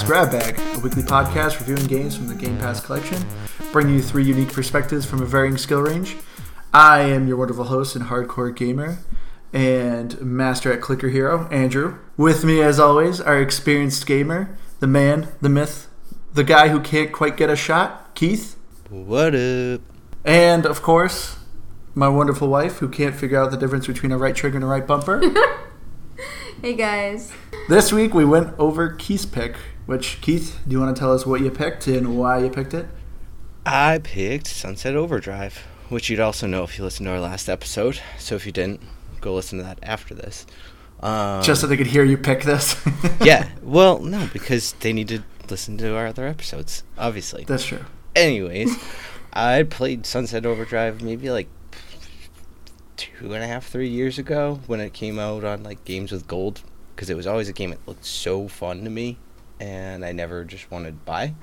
Pass Grab Bag, a weekly podcast reviewing games from the Game Pass collection, bringing you three unique perspectives from a varying skill range. I am your wonderful host and hardcore gamer and master at Clicker Hero, Andrew. With me, as always, our experienced gamer, the man, the myth, the guy who can't quite get a shot, Keith. What up? And, of course, my wonderful wife who can't figure out the difference between a right trigger and a right bumper. Hey guys. This week we went over Keith's pick, which Keith, do you want to tell us what you picked and why you picked it? I picked Sunset Overdrive, which you'd also know if you listened to our last episode. So if you didn't, go listen to that after this. Um, Just so they could hear you pick this. yeah. Well, no, because they need to listen to our other episodes, obviously. That's true. Anyways, I played Sunset Overdrive maybe like two and a half, three years ago when it came out on like Games with Gold, because it was always a game that looked so fun to me, and I never just wanted to buy.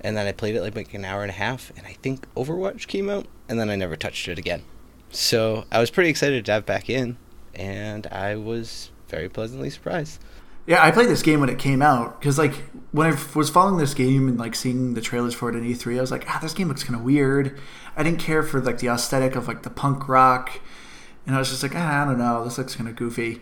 And then I played it like, like an hour and a half, and I think Overwatch came out, and then I never touched it again. So I was pretty excited to dive back in, and I was very pleasantly surprised. Yeah, I played this game when it came out because, like, when I was following this game and like seeing the trailers for it in E3, I was like, ah, this game looks kind of weird. I didn't care for like the aesthetic of like the punk rock, and I was just like, ah, I don't know, this looks kind of goofy.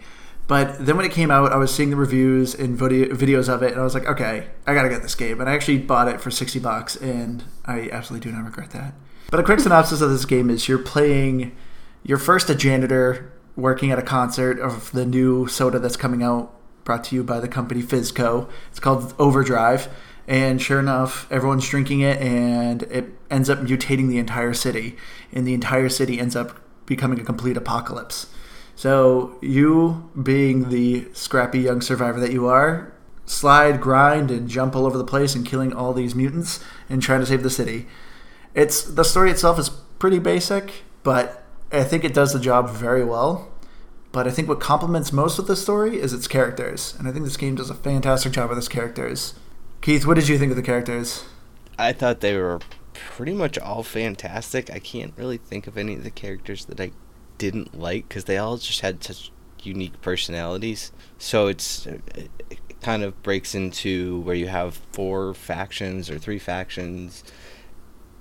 But then when it came out, I was seeing the reviews and video- videos of it, and I was like, okay, I gotta get this game. And I actually bought it for sixty bucks, and I absolutely do not regret that. But a quick synopsis of this game is: you're playing, you're first a janitor working at a concert of the new soda that's coming out brought to you by the company FizzCo. It's called Overdrive. And sure enough, everyone's drinking it, and it ends up mutating the entire city. And the entire city ends up becoming a complete apocalypse. So, you, being the scrappy young survivor that you are, slide, grind, and jump all over the place and killing all these mutants and trying to save the city. It's the story itself is pretty basic, but I think it does the job very well. But I think what complements most of the story is its characters, and I think this game does a fantastic job with its characters. Keith, what did you think of the characters? I thought they were pretty much all fantastic. I can't really think of any of the characters that I didn't like because they all just had such unique personalities. So it's it kind of breaks into where you have four factions or three factions,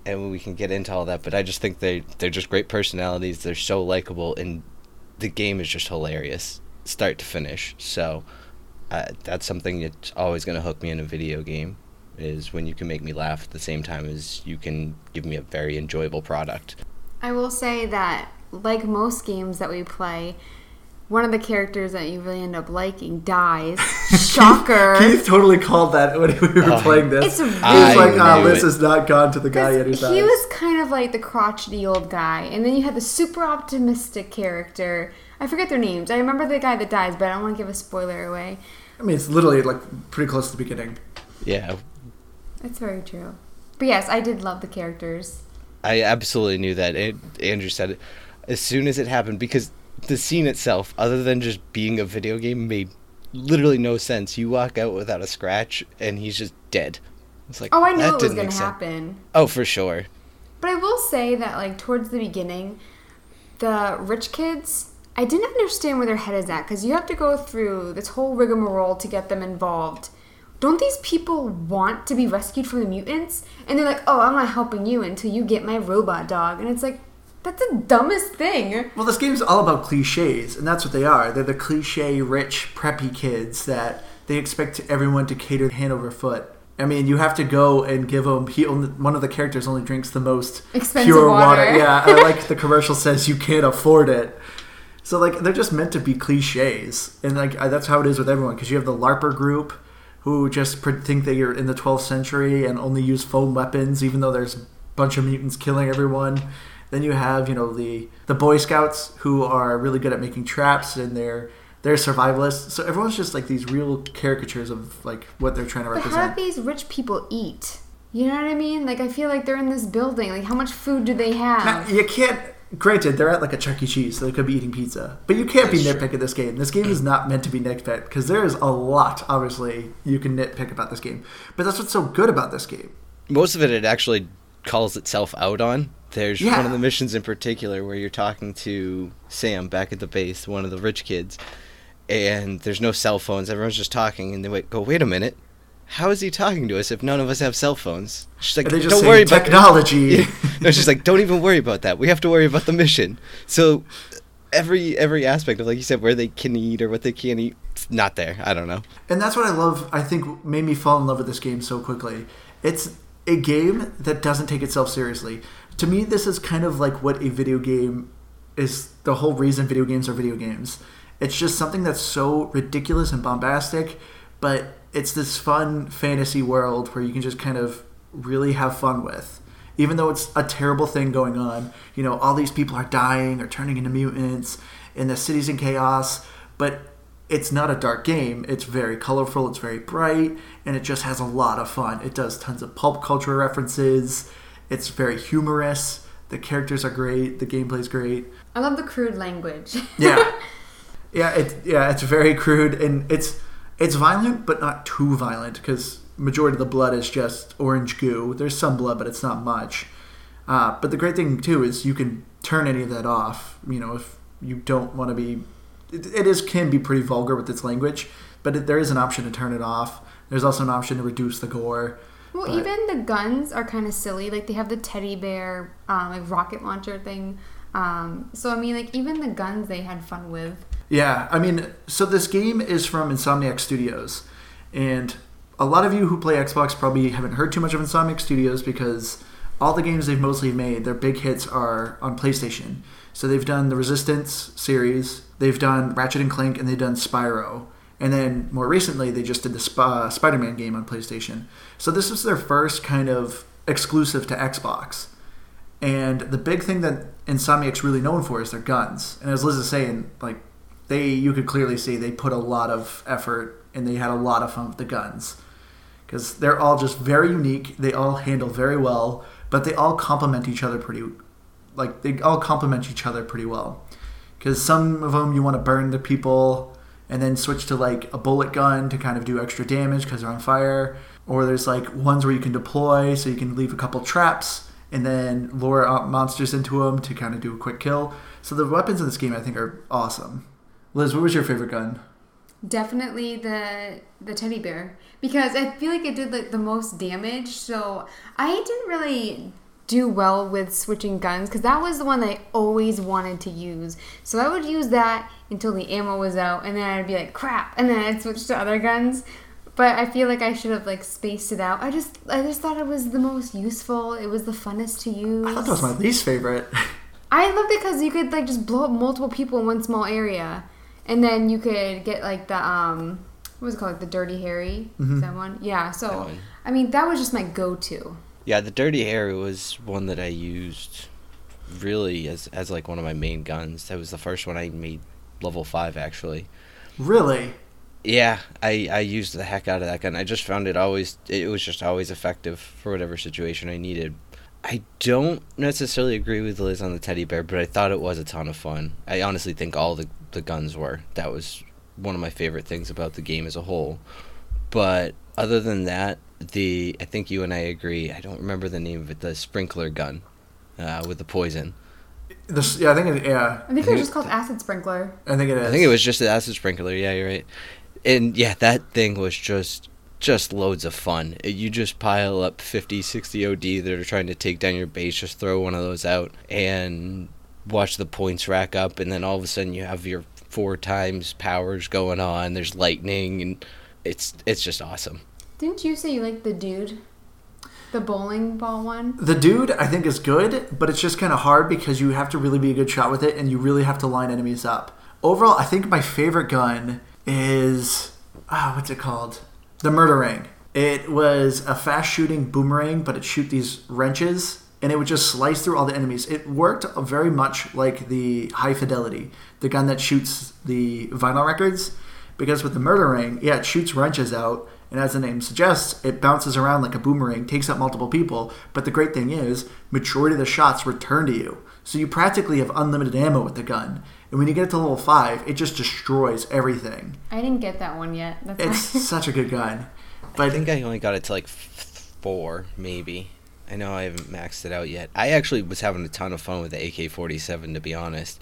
and we can get into all that. But I just think they they're just great personalities. They're so likable, and the game is just hilarious, start to finish. So uh, that's something that's always going to hook me in a video game is when you can make me laugh at the same time as you can give me a very enjoyable product. I will say that, like most games that we play, one of the characters that you really end up liking dies. Shocker. Keith totally called that when we were Oh, playing this. It's a He like, "Ah, knew Liz has not gone to the guy yet." Because he dies." was kind of like the crotchety old guy, and then you had the super optimistic character. I forget their names. I remember the guy that dies, but I don't want to give a spoiler away. I mean, it's literally like pretty close to the beginning. Yeah, That's very true. But yes, I did love the characters. I absolutely knew that. It, Andrew said it as soon as it happened because the scene itself, other than just being a video game, made literally no sense. You walk out without a scratch and he's just dead. It's like Oh, I knew that it was going to happen. Oh, for sure. But I will say that, like, towards the beginning, the rich kids, I didn't understand where their head is at because you have to go through this whole rigmarole to get them involved. Don't these people want to be rescued from the mutants? And they're like, oh, I'm not helping you until you get my robot dog. And it's like, that's the dumbest thing. Well, this game's all about cliches, and that's what they are. They're the cliche, rich, preppy kids that they expect everyone to cater hand over foot. I mean, you have to go and give them. He only, one of the characters only drinks the most Expensive pure water. Yeah, I like the commercial says you can't afford it. So like they're just meant to be cliches, and like I- that's how it is with everyone. Because you have the LARPer group who just think that you're in the 12th century and only use foam weapons, even though there's a bunch of mutants killing everyone. Then you have you know the the Boy Scouts who are really good at making traps and they're they're survivalists. So everyone's just like these real caricatures of like what they're trying to But how represent. do these rich people eat? You know what I mean? Like, I feel like they're in this building. Like, how much food do they Now, have? you can't. Granted, they're at like a Chuck E. Cheese, so they could be eating pizza. But you can't be That's true. nitpicking this game. This game is not meant to be nitpicked because there is a lot, obviously, you can nitpick about this game. But that's what's so good about this game. Most of it, it actually calls itself out on. There's Yeah. one of the missions in particular where you're talking to Sam back at the base, one of the rich kids, and there's no cell phones. Everyone's just talking, and they wait, go, wait a minute. how is he talking to us if none of us have cell phones? She's like, And they just don't worry about technology. No, she's like, don't even worry about that. We have to worry about the mission. So every every aspect of like you said, where they can eat or what they can't eat, it's not there. I don't know. And that's what I love. I think made me fall in love with this game so quickly. It's a game that doesn't take itself seriously. To me, this is kind of like what a video game is. The whole reason video games are video games. It's just something that's so ridiculous and bombastic, but it's this fun fantasy world where you can just kind of really have fun with. Even though it's a terrible thing going on, you know, all these people are dying or turning into mutants, and the city's in chaos, but it's not a dark game. It's very colorful, it's very bright, and it just has a lot of fun. It does tons of pulp culture references. It's very humorous. The characters are great. The gameplay's great. I love the crude language. Yeah, yeah, it yeah, it's very crude and it's it's violent, but not too violent because majority of the blood is just orange goo. There's some blood, but it's not much. Uh, but the great thing too is you can turn any of that off. You know, if you don't want to be, it, it is can be pretty vulgar with its language, but it, there is an option to turn it off. There's also an option to reduce the gore. Well, But- even the guns are kind of silly. Like they have the teddy bear, um, like rocket launcher thing. Um, so I mean, like even the guns they had fun with. Yeah, I mean, so this game is from Insomniac Studios, and a lot of you who play Xbox probably haven't heard too much of Insomniac Studios because all the games they've mostly made, their big hits are on PlayStation. So they've done the Resistance series, they've done Ratchet and Clank, and they've done Spyro. And then more recently, they just did the Sp- uh, Spider-Man game on PlayStation. So this was their first kind of exclusive to Xbox. And the big thing that Insomniac's really known for is their guns. And as Liz is saying, like they, you could clearly see they put a lot of effort and they had a lot of fun with the guns because they're all just very unique. They all handle very well, but they all complement each other pretty, like they all complement each other pretty well. Because some of them you want to burn the people and then switch to like a bullet gun to kind of do extra damage because they're on fire. Or there's like ones where you can deploy so you can leave a couple traps and then lure out monsters into them to kind of do a quick kill. So the weapons in this game I think are awesome. Liz, what was your favorite gun? Definitely the the teddy bear because I feel like it did like the most damage. So I didn't really do well with switching guns because that was the one that I always wanted to use. So I would use that until the ammo was out, and then I'd be like, "Crap!" and then I'd switch to other guns. But I feel like I should have like spaced it out. I just I just thought it was the most useful. It was the funnest to use. I thought that was my least favorite. I loved it because you could like just blow up multiple people in one small area, and then you could get like the um, what was it called, like the Dirty Harry? Mm-hmm. That one? Yeah. So I mean, that was just my go-to. Yeah, the Dirty Harry was one that I used really as as like one of my main guns. That was the first one I made level five actually. really? Yeah, I I used the heck out of that gun. I just found it always it was just always effective for whatever situation I needed. I don't necessarily agree with Liz on the teddy bear, but I thought it was a ton of fun. I honestly think all the the guns were. That was one of my favorite things about the game as a whole. But other than that, the I think you and I agree. I don't remember the name of it. The sprinkler gun uh, with the poison. This, yeah, I think it, yeah, I think it was just called acid sprinkler. I think it is. I think it was just the acid sprinkler. Yeah, you're right. And yeah, that thing was just just loads of fun. You just pile up 50, 60 OD that are trying to take down your base, just throw one of those out and watch the points rack up and then all of a sudden you have your four times powers going on. There's lightning and it's it's just awesome. Didn't you say you like the dude, the bowling ball one? The dude, I think, is good, but it's just kind of hard because you have to really be a good shot with it, and you really have to line enemies up. Overall, I think my favorite gun is ah, what's it called? The Murderang. It was a fast shooting boomerang, but it shoot these wrenches, and it would just slice through all the enemies. It worked very much like the High Fidelity, the gun that shoots the vinyl records, because with the Murderang, yeah, it shoots wrenches out, and as the name suggests, it bounces around like a boomerang, takes out multiple people. But the great thing is, majority of the shots return to you. So you practically have unlimited ammo with the gun. And when you get it to level 5, it just destroys everything. I didn't get that one yet. That's It's why. such a good gun. But I think I only got it to like four, maybe. I know I haven't maxed it out yet. I actually was having a ton of fun with the AK 47, to be honest.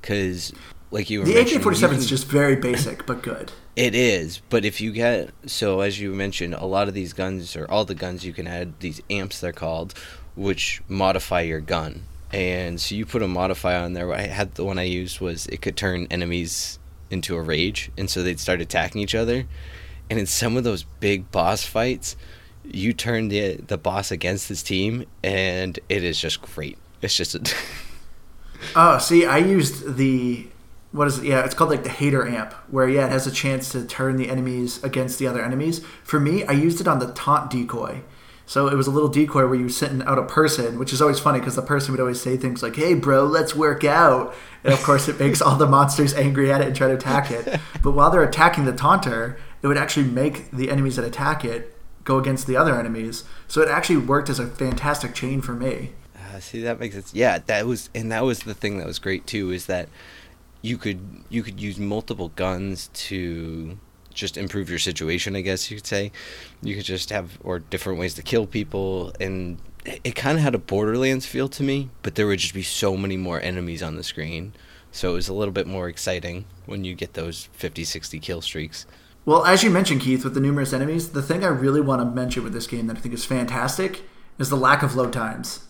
Because like you were The AK forty seven is just very basic but good. It is, but if you get so as you mentioned, a lot of these guns or all the guns you can add these amps they're called, which modify your gun. And so you put a modifier on there. I had the one I used was it could turn enemies into a rage, and so they'd start attacking each other. And in some of those big boss fights, you turn the the boss against his team, and it is just great. It's just a Oh, see, I used the what is it? Yeah, it's called like the hater amp, where yeah, it has a chance to turn the enemies against the other enemies. For me, I used it on the taunt decoy. So it was a little decoy where you were sitting out a person, which is always funny because the person would always say things like, "Hey, bro, let's work out," and of course it makes all the monsters angry at it and try to attack it. But while they're attacking the taunter, it would actually make the enemies that attack it go against the other enemies. So it actually worked as a fantastic chain for me. Uh, see that makes sense. Yeah, that was and that was the thing that was great too is that you could you could use multiple guns to just improve your situation. I guess you could say you could just have or different ways to kill people, and it, it kind of had a Borderlands feel to me. But there would just be so many more enemies on the screen, so it was a little bit more exciting when you get those 50, 60 kill streaks. Well, as you mentioned, Keith, with the numerous enemies, the thing I really want to mention with this game that I think is fantastic is the lack of load times.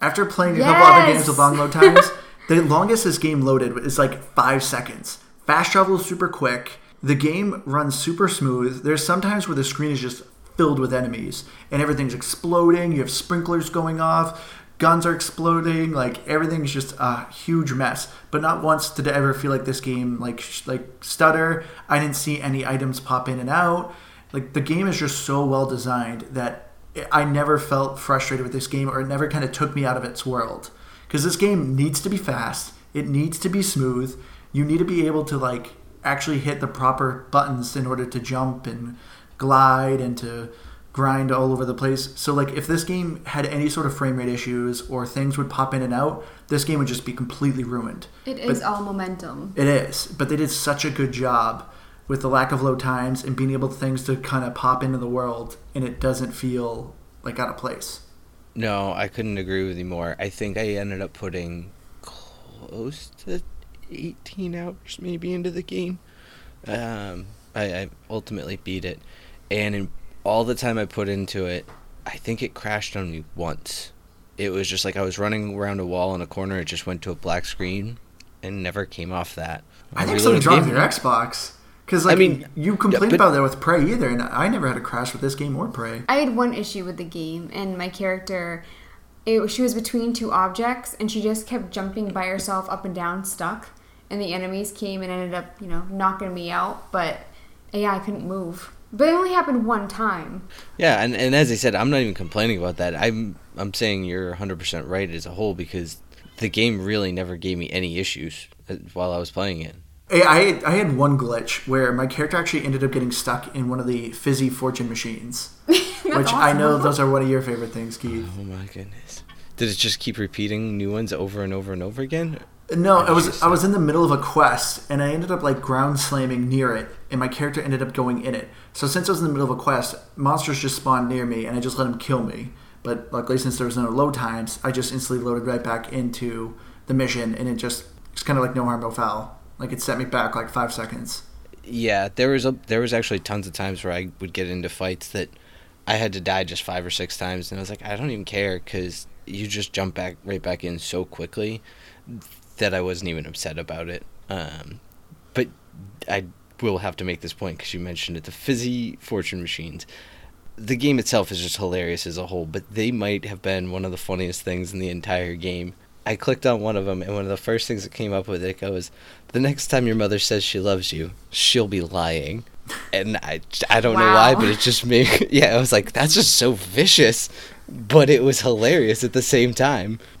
After playing a couple other games with long load times, the longest this game loaded is like five seconds. Fast travel is super quick. The game runs super smooth. There's sometimes where the screen is just filled with enemies and everything's exploding. You have sprinklers going off, guns are exploding. Like everything's just a huge mess. But not once did I ever feel like this game like like stutter. I didn't see any items pop in and out. Like the game is just so well designed that I never felt frustrated with this game, or it never kind of took me out of its world. Because this game needs to be fast. It needs to be smooth. You need to be able to like actually hit the proper buttons in order to jump and glide and to grind all over the place. So like if this game had any sort of frame rate issues or things would pop in and out, this game would just be completely ruined. It is But- all momentum. it is, but they did such a good job with the lack of load times and being able to things to kind of pop into the world, and it doesn't feel like out of place. No, I couldn't agree with you more. I think I ended up putting close to 18 hours maybe into the game. Um, I, I ultimately beat it, and in all the time I put into it, I think it crashed on me once. It was just like I was running around a wall in a corner. It just went to a black screen, and never came off that. I think reloaded something's wrong with your. Xbox. Because like I mean, you complained but- about that with Prey either, and I never had a crash with this game or Prey. I had one issue with the game, and my character, it, she was between two objects, and she just kept jumping by herself up and down, stuck. And the enemies came and ended up, you know, knocking me out. But yeah, I couldn't move. But it only happened one time. Yeah, and, and as I said, I'm not even complaining about that. I'm I'm saying you're 100% right as a whole because the game really never gave me any issues uh, while I was playing it. I I had, I had one glitch where my character actually ended up getting stuck in one of the fizzy fortune machines, which I know those are one of your favorite things, Keith. Oh my goodness. Did it just keep repeating new ones over and over and over again? No, I was I was in the middle of a quest and I ended up like ground slamming near it, and my character ended up going in it. So since I was in the middle of a quest, monsters just spawned near me, and I just let them kill me. But luckily, since there was no load times, I just instantly loaded right back into the mission, and it just it's kind of like no harm, no foul. Like it set me back like five seconds. Yeah, there was a there was actually tons of times where I would get into fights that I had to die just five or six times, and I was like, I don't even care because you just jump back right back in so quickly that I wasn't even upset about it. Um, but I will have to make this point because you mentioned it: the fizzy fortune machines. The game itself is just hilarious as a whole, but they might have been one of the funniest things in the entire game. I clicked on one of them, and one of the first things that came up with it goes, "The next time your mother says she loves you, she'll be lying." And I, I don't know why, but it just made yeah. I was like, that's just so vicious, but it was hilarious at the same time.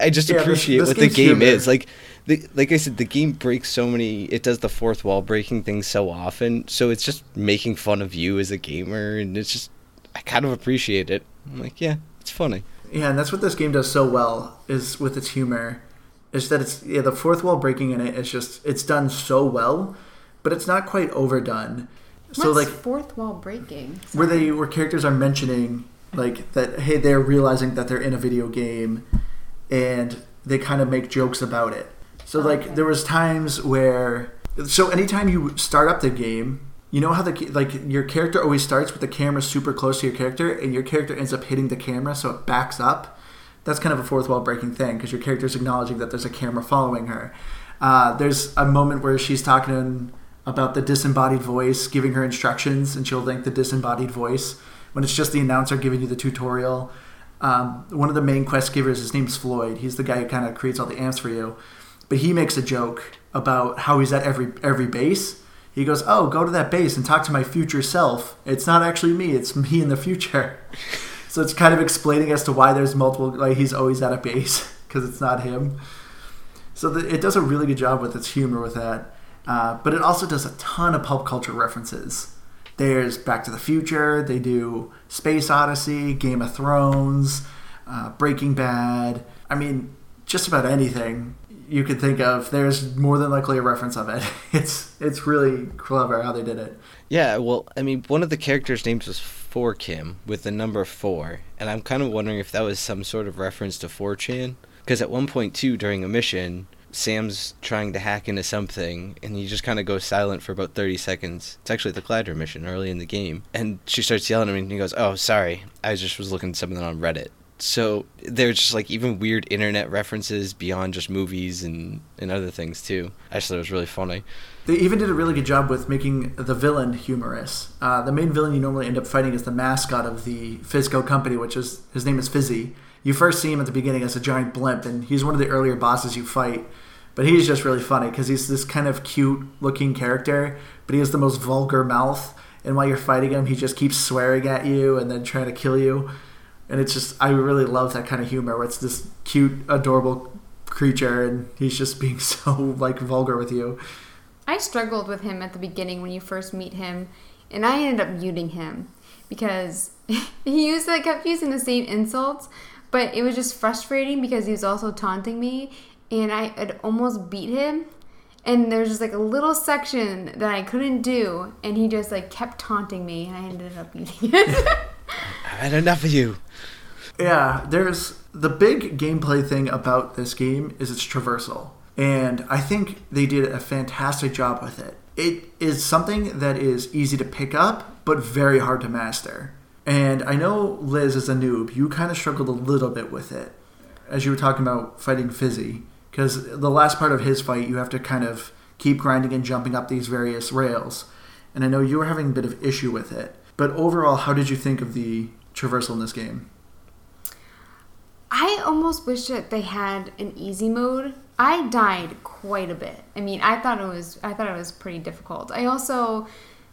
I just Yeah, appreciate this what the game humor. is like. The, like I said, the game breaks so many. It does the fourth wall breaking thing so often. So it's just making fun of you as a gamer, and it's just I kind of appreciate it. I'm like, yeah, it's funny. Yeah, and that's what this game does so well is with its humor. Is that it's yeah the fourth wall breaking in it is just it's done so well, but it's not quite overdone. So What's like fourth wall breaking? where they where characters are mentioning like that hey they're realizing that they're in a video game and they kind of make jokes about it So like there was times where so anytime you start up the game, you know how the like your character always starts with the camera super close to your character, and your character ends up hitting the camera, so it backs up. That's kind of a fourth wall breaking thing because your character's acknowledging that there's a camera following her. Uh, there's a moment where she's talking about the disembodied voice, giving her instructions, and she'll link the disembodied voice when it's just the announcer giving you the tutorial. Um, one of the main quest givers, his name's Floyd. He's the guy who kind of creates all the amps for you. But he makes a joke about how he's at every every base. He goes, "Oh, go to that base and talk to my future self. It's not actually me; it's me in the future." so it's kind of explaining as to why there's multiple. Like he's always at a base because it's not him. So the, it does a really good job with its humor with that. Uh, but it also does a ton of pop culture references. There's Back to the Future. They do Space Odyssey, Game of Thrones, uh, Breaking Bad. I mean, just about anything you could think of. There's more than likely a reference of it. It's it's really clever how they did it. Yeah, well, I mean, one of the characters' names was For Kim with the number four, and I'm kind of wondering if that was some sort of reference to 4chan. Because at one point, too, during a mission, Sam's trying to hack into something, and he just kind of goes silent for about 30 seconds. It's actually the Glider mission early in the game. And she starts yelling at him, and he goes, Oh, sorry, I just was looking at something on Reddit. So there's just like even weird internet references beyond just movies and, and other things, too. I just thought it was really funny. They even did a really good job with making the villain humorous. Uh, the main villain you normally end up fighting is the mascot of the FizzCo company, which is his name is Fizzy. You first see him at the beginning as a giant blimp, and he's one of the earlier bosses you fight. But he's just really funny because he's this kind of cute looking character, but he has the most vulgar mouth. And while you're fighting him, he just keeps swearing at you and then trying to kill you. And it's just, I really love that kind of humor where it's this cute, adorable creature and he's just being so like vulgar with you. I struggled with him at the beginning when you first meet him, and I ended up muting him because he used like kept using the same insults, but it was just frustrating because he was also taunting me, and I had almost beat him. And there's just like a little section that I couldn't do, and he just like kept taunting me, and I ended up beating him. I had enough of you. Yeah, there's the big gameplay thing about this game is its traversal. And I think they did a fantastic job with it. It is something that is easy to pick up, but very hard to master. And I know Liz is a noob. You kind of struggled a little bit with it as you were talking about fighting Fizzy. Because the last part of his fight, you have to kind of keep grinding and jumping up these various rails. And I know you were having a bit of issue with it. But overall, how did you think of the traversal in this game? I almost wish that they had an easy mode. I died quite a bit. I mean, I thought it was I thought it was pretty difficult. I also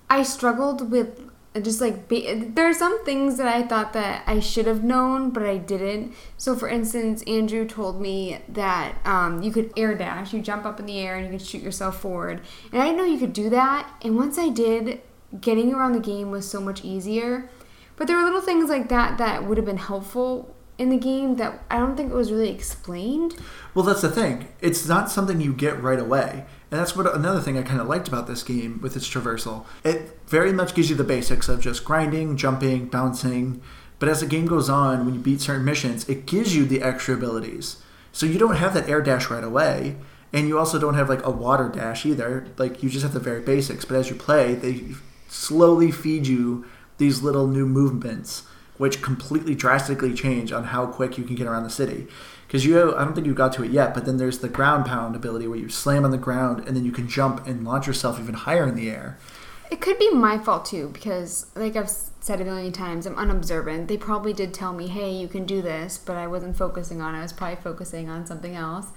I struggled with just like ba- there are some things that I thought that I should have known, but I didn't. So, for instance, Andrew told me that um, you could air dash. You jump up in the air and you can shoot yourself forward. And I didn't know you could do that. And once I did, getting around the game was so much easier. But there were little things like that that would have been helpful in the game that I don't think it was really explained. Well, that's the thing. It's not something you get right away. And that's what another thing I kind of liked about this game with its traversal. It very much gives you the basics of just grinding, jumping, bouncing. But as the game goes on, when you beat certain missions, it gives you the extra abilities. So you don't have that air dash right away. And you also don't have like a water dash either. Like you just have the very basics. But as you play, they slowly feed you these little new movements, which completely drastically change on how quick you can get around the city because you I don't think you got to it yet, but then there's the ground pound ability where you slam on the ground and then you can jump and launch yourself even higher in the air. It could be my fault too because, like I've said a million times, I'm unobservant. They probably did tell me, "Hey, you can do this," but I wasn't focusing on it. I was probably focusing on something else.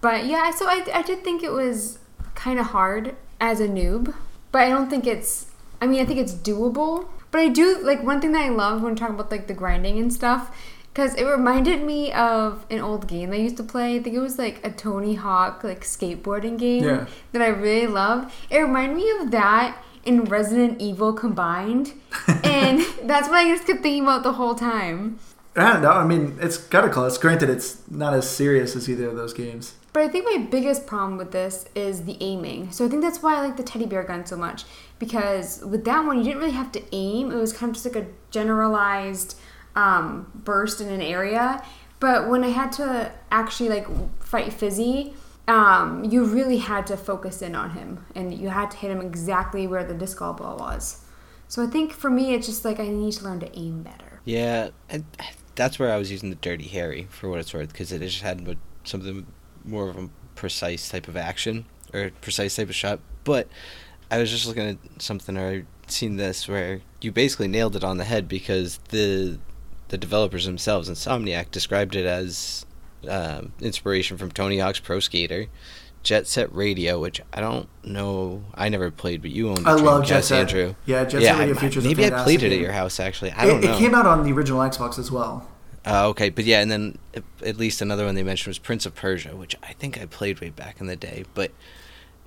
But yeah, so I, I did think it was kind of hard as a noob, but I don't think it's. I mean, I think it's doable. But I do like one thing that I love when talking about like the grinding and stuff because it reminded me of an old game I used to play. I think it was like a Tony Hawk like skateboarding game Yeah. that I really love. It reminded me of that in Resident Evil combined, and that's what I just kept thinking about the whole time. I don't know. I mean, it's kind of close. Granted, it's not as serious as either of those games. But I think my biggest problem with this is the aiming. So I think that's why I like the teddy bear gun so much because with that one you didn't really have to aim. It was kind of just like a generalized um, burst in an area. But when I had to actually like fight Fizzy, um, you really had to focus in on him, and you had to hit him exactly where the disc ball was. So I think for me, it's just like I need to learn to aim better. Yeah, and that's where I was using the Dirty Harry for what it's worth because it just had something more of a precise type of action or precise type of shot. But I was just looking at something or I'd seen this where you basically nailed it on the head because the the developers themselves, Insomniac, described it as um, inspiration from Tony Hawk's Pro Skater, Jet Set Radio, which I don't know. I never played, but you own. I love Jet Set. Andrew. Yeah, Jet yeah, Set Radio I, features. Maybe I played it at your house. Actually, I don't it, know. It came out on the original Xbox as well. Uh, okay, but yeah, and then at least another one they mentioned was Prince of Persia, which I think I played way back in the day. But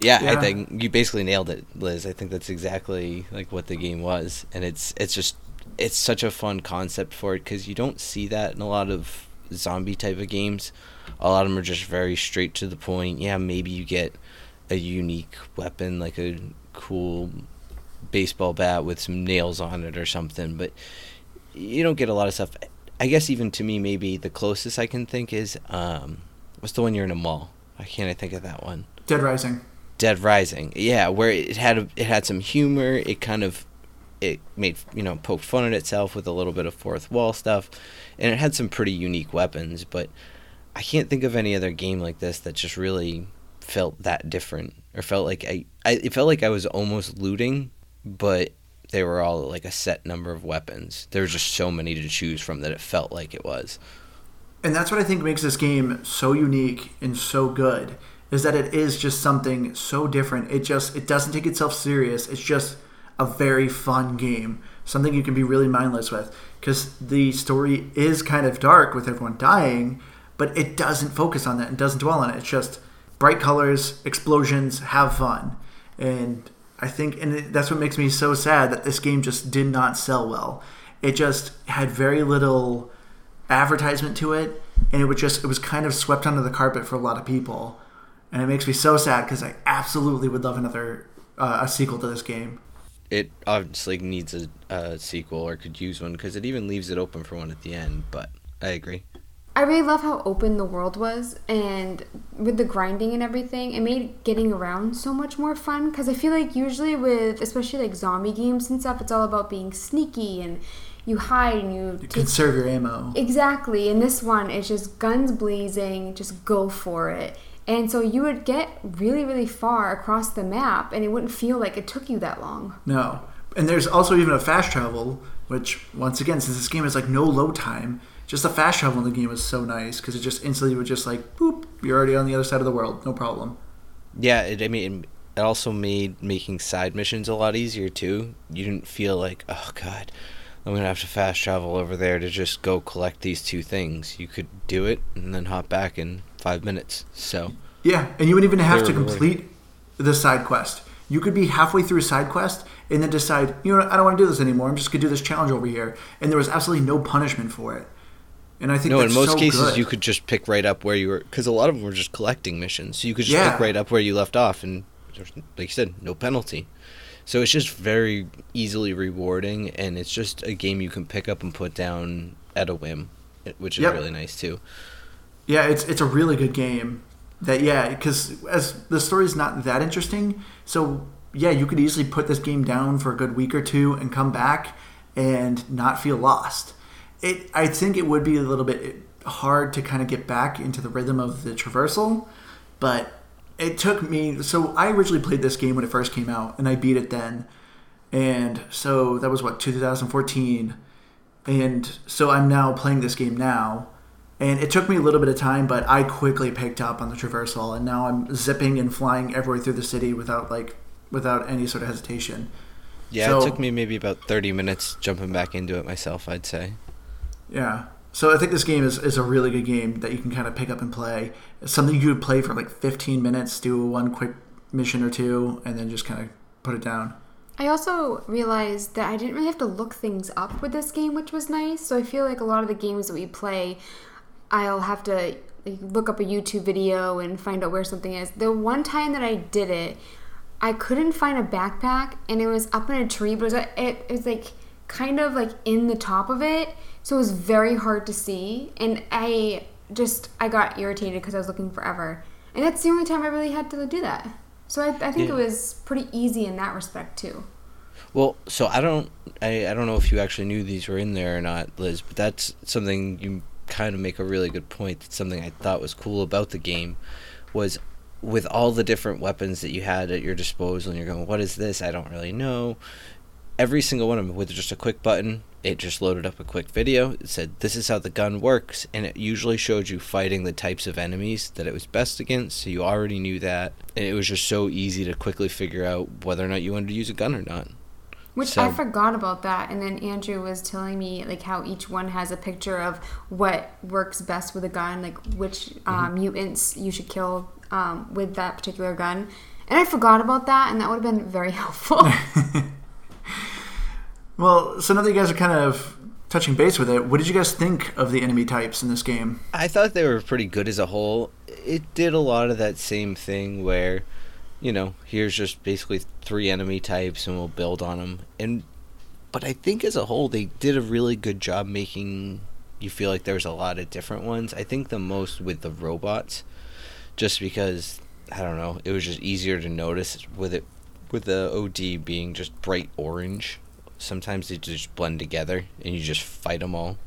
yeah, yeah, I think you basically nailed it, Liz. I think that's exactly like what the game was, and it's it's just it's such a fun concept for it because you don't see that in a lot of zombie type of games. A lot of them are just very straight to the point. Yeah, maybe you get a unique weapon like a cool baseball bat with some nails on it or something, but you don't get a lot of stuff. I guess even to me, maybe the closest I can think is um, what's the one you're in a mall? Why can't I think of that one? Dead Rising. Dead Rising, yeah, where it had a, it had some humor. It kind of it made you know poked fun at itself with a little bit of fourth wall stuff, and it had some pretty unique weapons. But I can't think of any other game like this that just really felt that different or felt like I, I it felt like I was almost looting, but they were all like a set number of weapons. There was just so many to choose from that it felt like it was. And that's what I think makes this game so unique and so good is that it is just something so different. It just it doesn't take itself serious. It's just a very fun game, something you can be really mindless with because the story is kind of dark with everyone dying, but it doesn't focus on that and doesn't dwell on it. It's just bright colors, explosions, have fun. And I think, and that's what makes me so sad that this game just did not sell well. It just had very little advertisement to it, and it was just it was kind of swept under the carpet for a lot of people, and it makes me so sad because I absolutely would love another uh, a sequel to this game. It obviously needs a, a sequel or could use one because it even leaves it open for one at the end. But I agree. I really love how open the world was, and with the grinding and everything, it made getting around so much more fun. Because I feel like usually with, especially like zombie games and stuff, it's all about being sneaky and you hide and you, you conserve your ammo. Exactly. And this one is just guns blazing, just go for it. And so you would get really, really far across the map, and it wouldn't feel like it took you that long. No. And there's also even a fast travel, which, once again, since this game is like no load time, just the fast travel in the game was so nice because it just instantly would just like boop, you're already on the other side of the world, no problem. Yeah, it, I mean, it also made making side missions a lot easier too. You didn't feel like, oh god, I'm gonna have to fast travel over there to just go collect these two things. You could do it and then hop back in five minutes. So yeah, and you wouldn't even have to complete the side quest. You could be halfway through a side quest and then decide, you know, I don't want to do this anymore. I'm just gonna do this challenge over here, and there was absolutely no punishment for it. And I think no, in most so cases good. you could just pick right up where you were because a lot of them were just collecting missions. So you could just yeah. pick right up where you left off, and like you said, no penalty. So it's just very easily rewarding, and it's just a game you can pick up and put down at a whim, eh, which is yep. really nice too. Yeah, it's it's a really good game. That yeah, because as the story's not that interesting, so yeah, you could easily put this game down for a good week or two and come back and not feel lost it I think it would be a little bit hard to kind of get back into the rhythm of the traversal, but it took me. So I originally played this game when it first came out, and I beat it then, and so that was what 2014, and so I'm now playing this game now. And it took me a little bit of time, but I quickly picked up on the traversal, and now I'm zipping and flying everywhere through the city without like without any sort of hesitation. Yeah, so, it took me maybe about 30 minutes jumping back into it myself, I'd say. Yeah. So I think this game is, is a really good game that you can kind of pick up and play. It's something you would play for like 15 minutes, do one quick mission or two, and then just kind of put it down. I also realized that I didn't really have to look things up with this game, which was nice. So I feel like a lot of the games that we play, I'll have to look up a YouTube video and find out where something is. The one time that I did it, I couldn't find a backpack, and it was up in a tree, but it was, uh, it, it was like kind of like in the top of it so it was very hard to see. And I just, I got irritated because I was looking forever. and that's the only time I really had to do that. So I, I think Yeah. it was pretty easy in that respect too. Well, so I don't, I, I don't know if you actually knew these were in there or not, Liz, but that's something you kind of make a really good point. That's something I thought was cool about the game, was with all the different weapons that you had at your disposal, and you're going, "What is this? I don't really know." Every single one of them with just a quick button, it just loaded up a quick video. It said, "This is how the gun works," and it usually showed you fighting the types of enemies that it was best against. So you already knew that, and it was just so easy to quickly figure out whether or not you wanted to use a gun or not. Which I forgot about that, and then Andrew was telling me like how each one has a picture of what works best with a gun, like which um, mutants you should kill um, with that particular gun. And I forgot about that, and that would have been very helpful. Well, so now that you guys are kind of touching base with it, what did you guys think of the enemy types in this game? I thought they were pretty good as a whole. It did a lot of that same thing where, you know, here's just basically three enemy types and we'll build on them. And but I think as a whole they did a really good job making you feel like there's a lot of different ones. I think the most with the robots just because I don't know, it was just easier to notice with it with the OD being just bright orange. Sometimes they just blend together and you just fight them all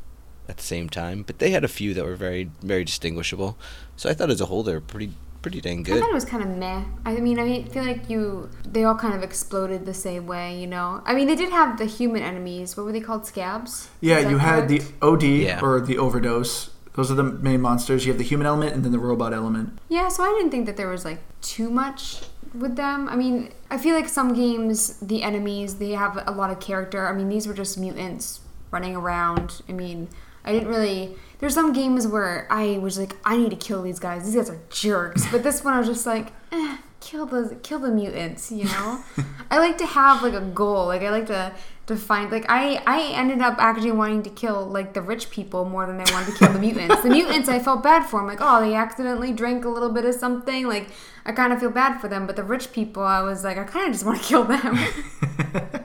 at the same time. But they had a few that were very, very distinguishable. So I thought as a whole they were pretty, pretty dang I good. thought it was kind of meh. I mean, I feel like you they all kind of exploded the same way, you know. I mean, they did have the human enemies. What were they called? Scabs. Yeah, Is that you had the? OD Yeah. or the overdose. Those are the main monsters. You have the human element and then the robot element. Yeah, so I didn't think that there was like too much with them. I mean, I feel like some games, the enemies, they have a lot of character. I mean, these were just mutants running around. I mean, I didn't really. There's some games where I was like, I need to kill these guys. These guys are jerks. But this one, I was just like, eh, kill the kill the mutants. You know, I like to have like a goal. Like I like to to find like I I ended up actually wanting to kill like the rich people more than I wanted to kill the mutants. the mutants I felt bad for. I'm like, oh, they accidentally drank a little bit of something. Like I kind of feel bad for them. But the rich people, I was like, I kind of just want to kill them.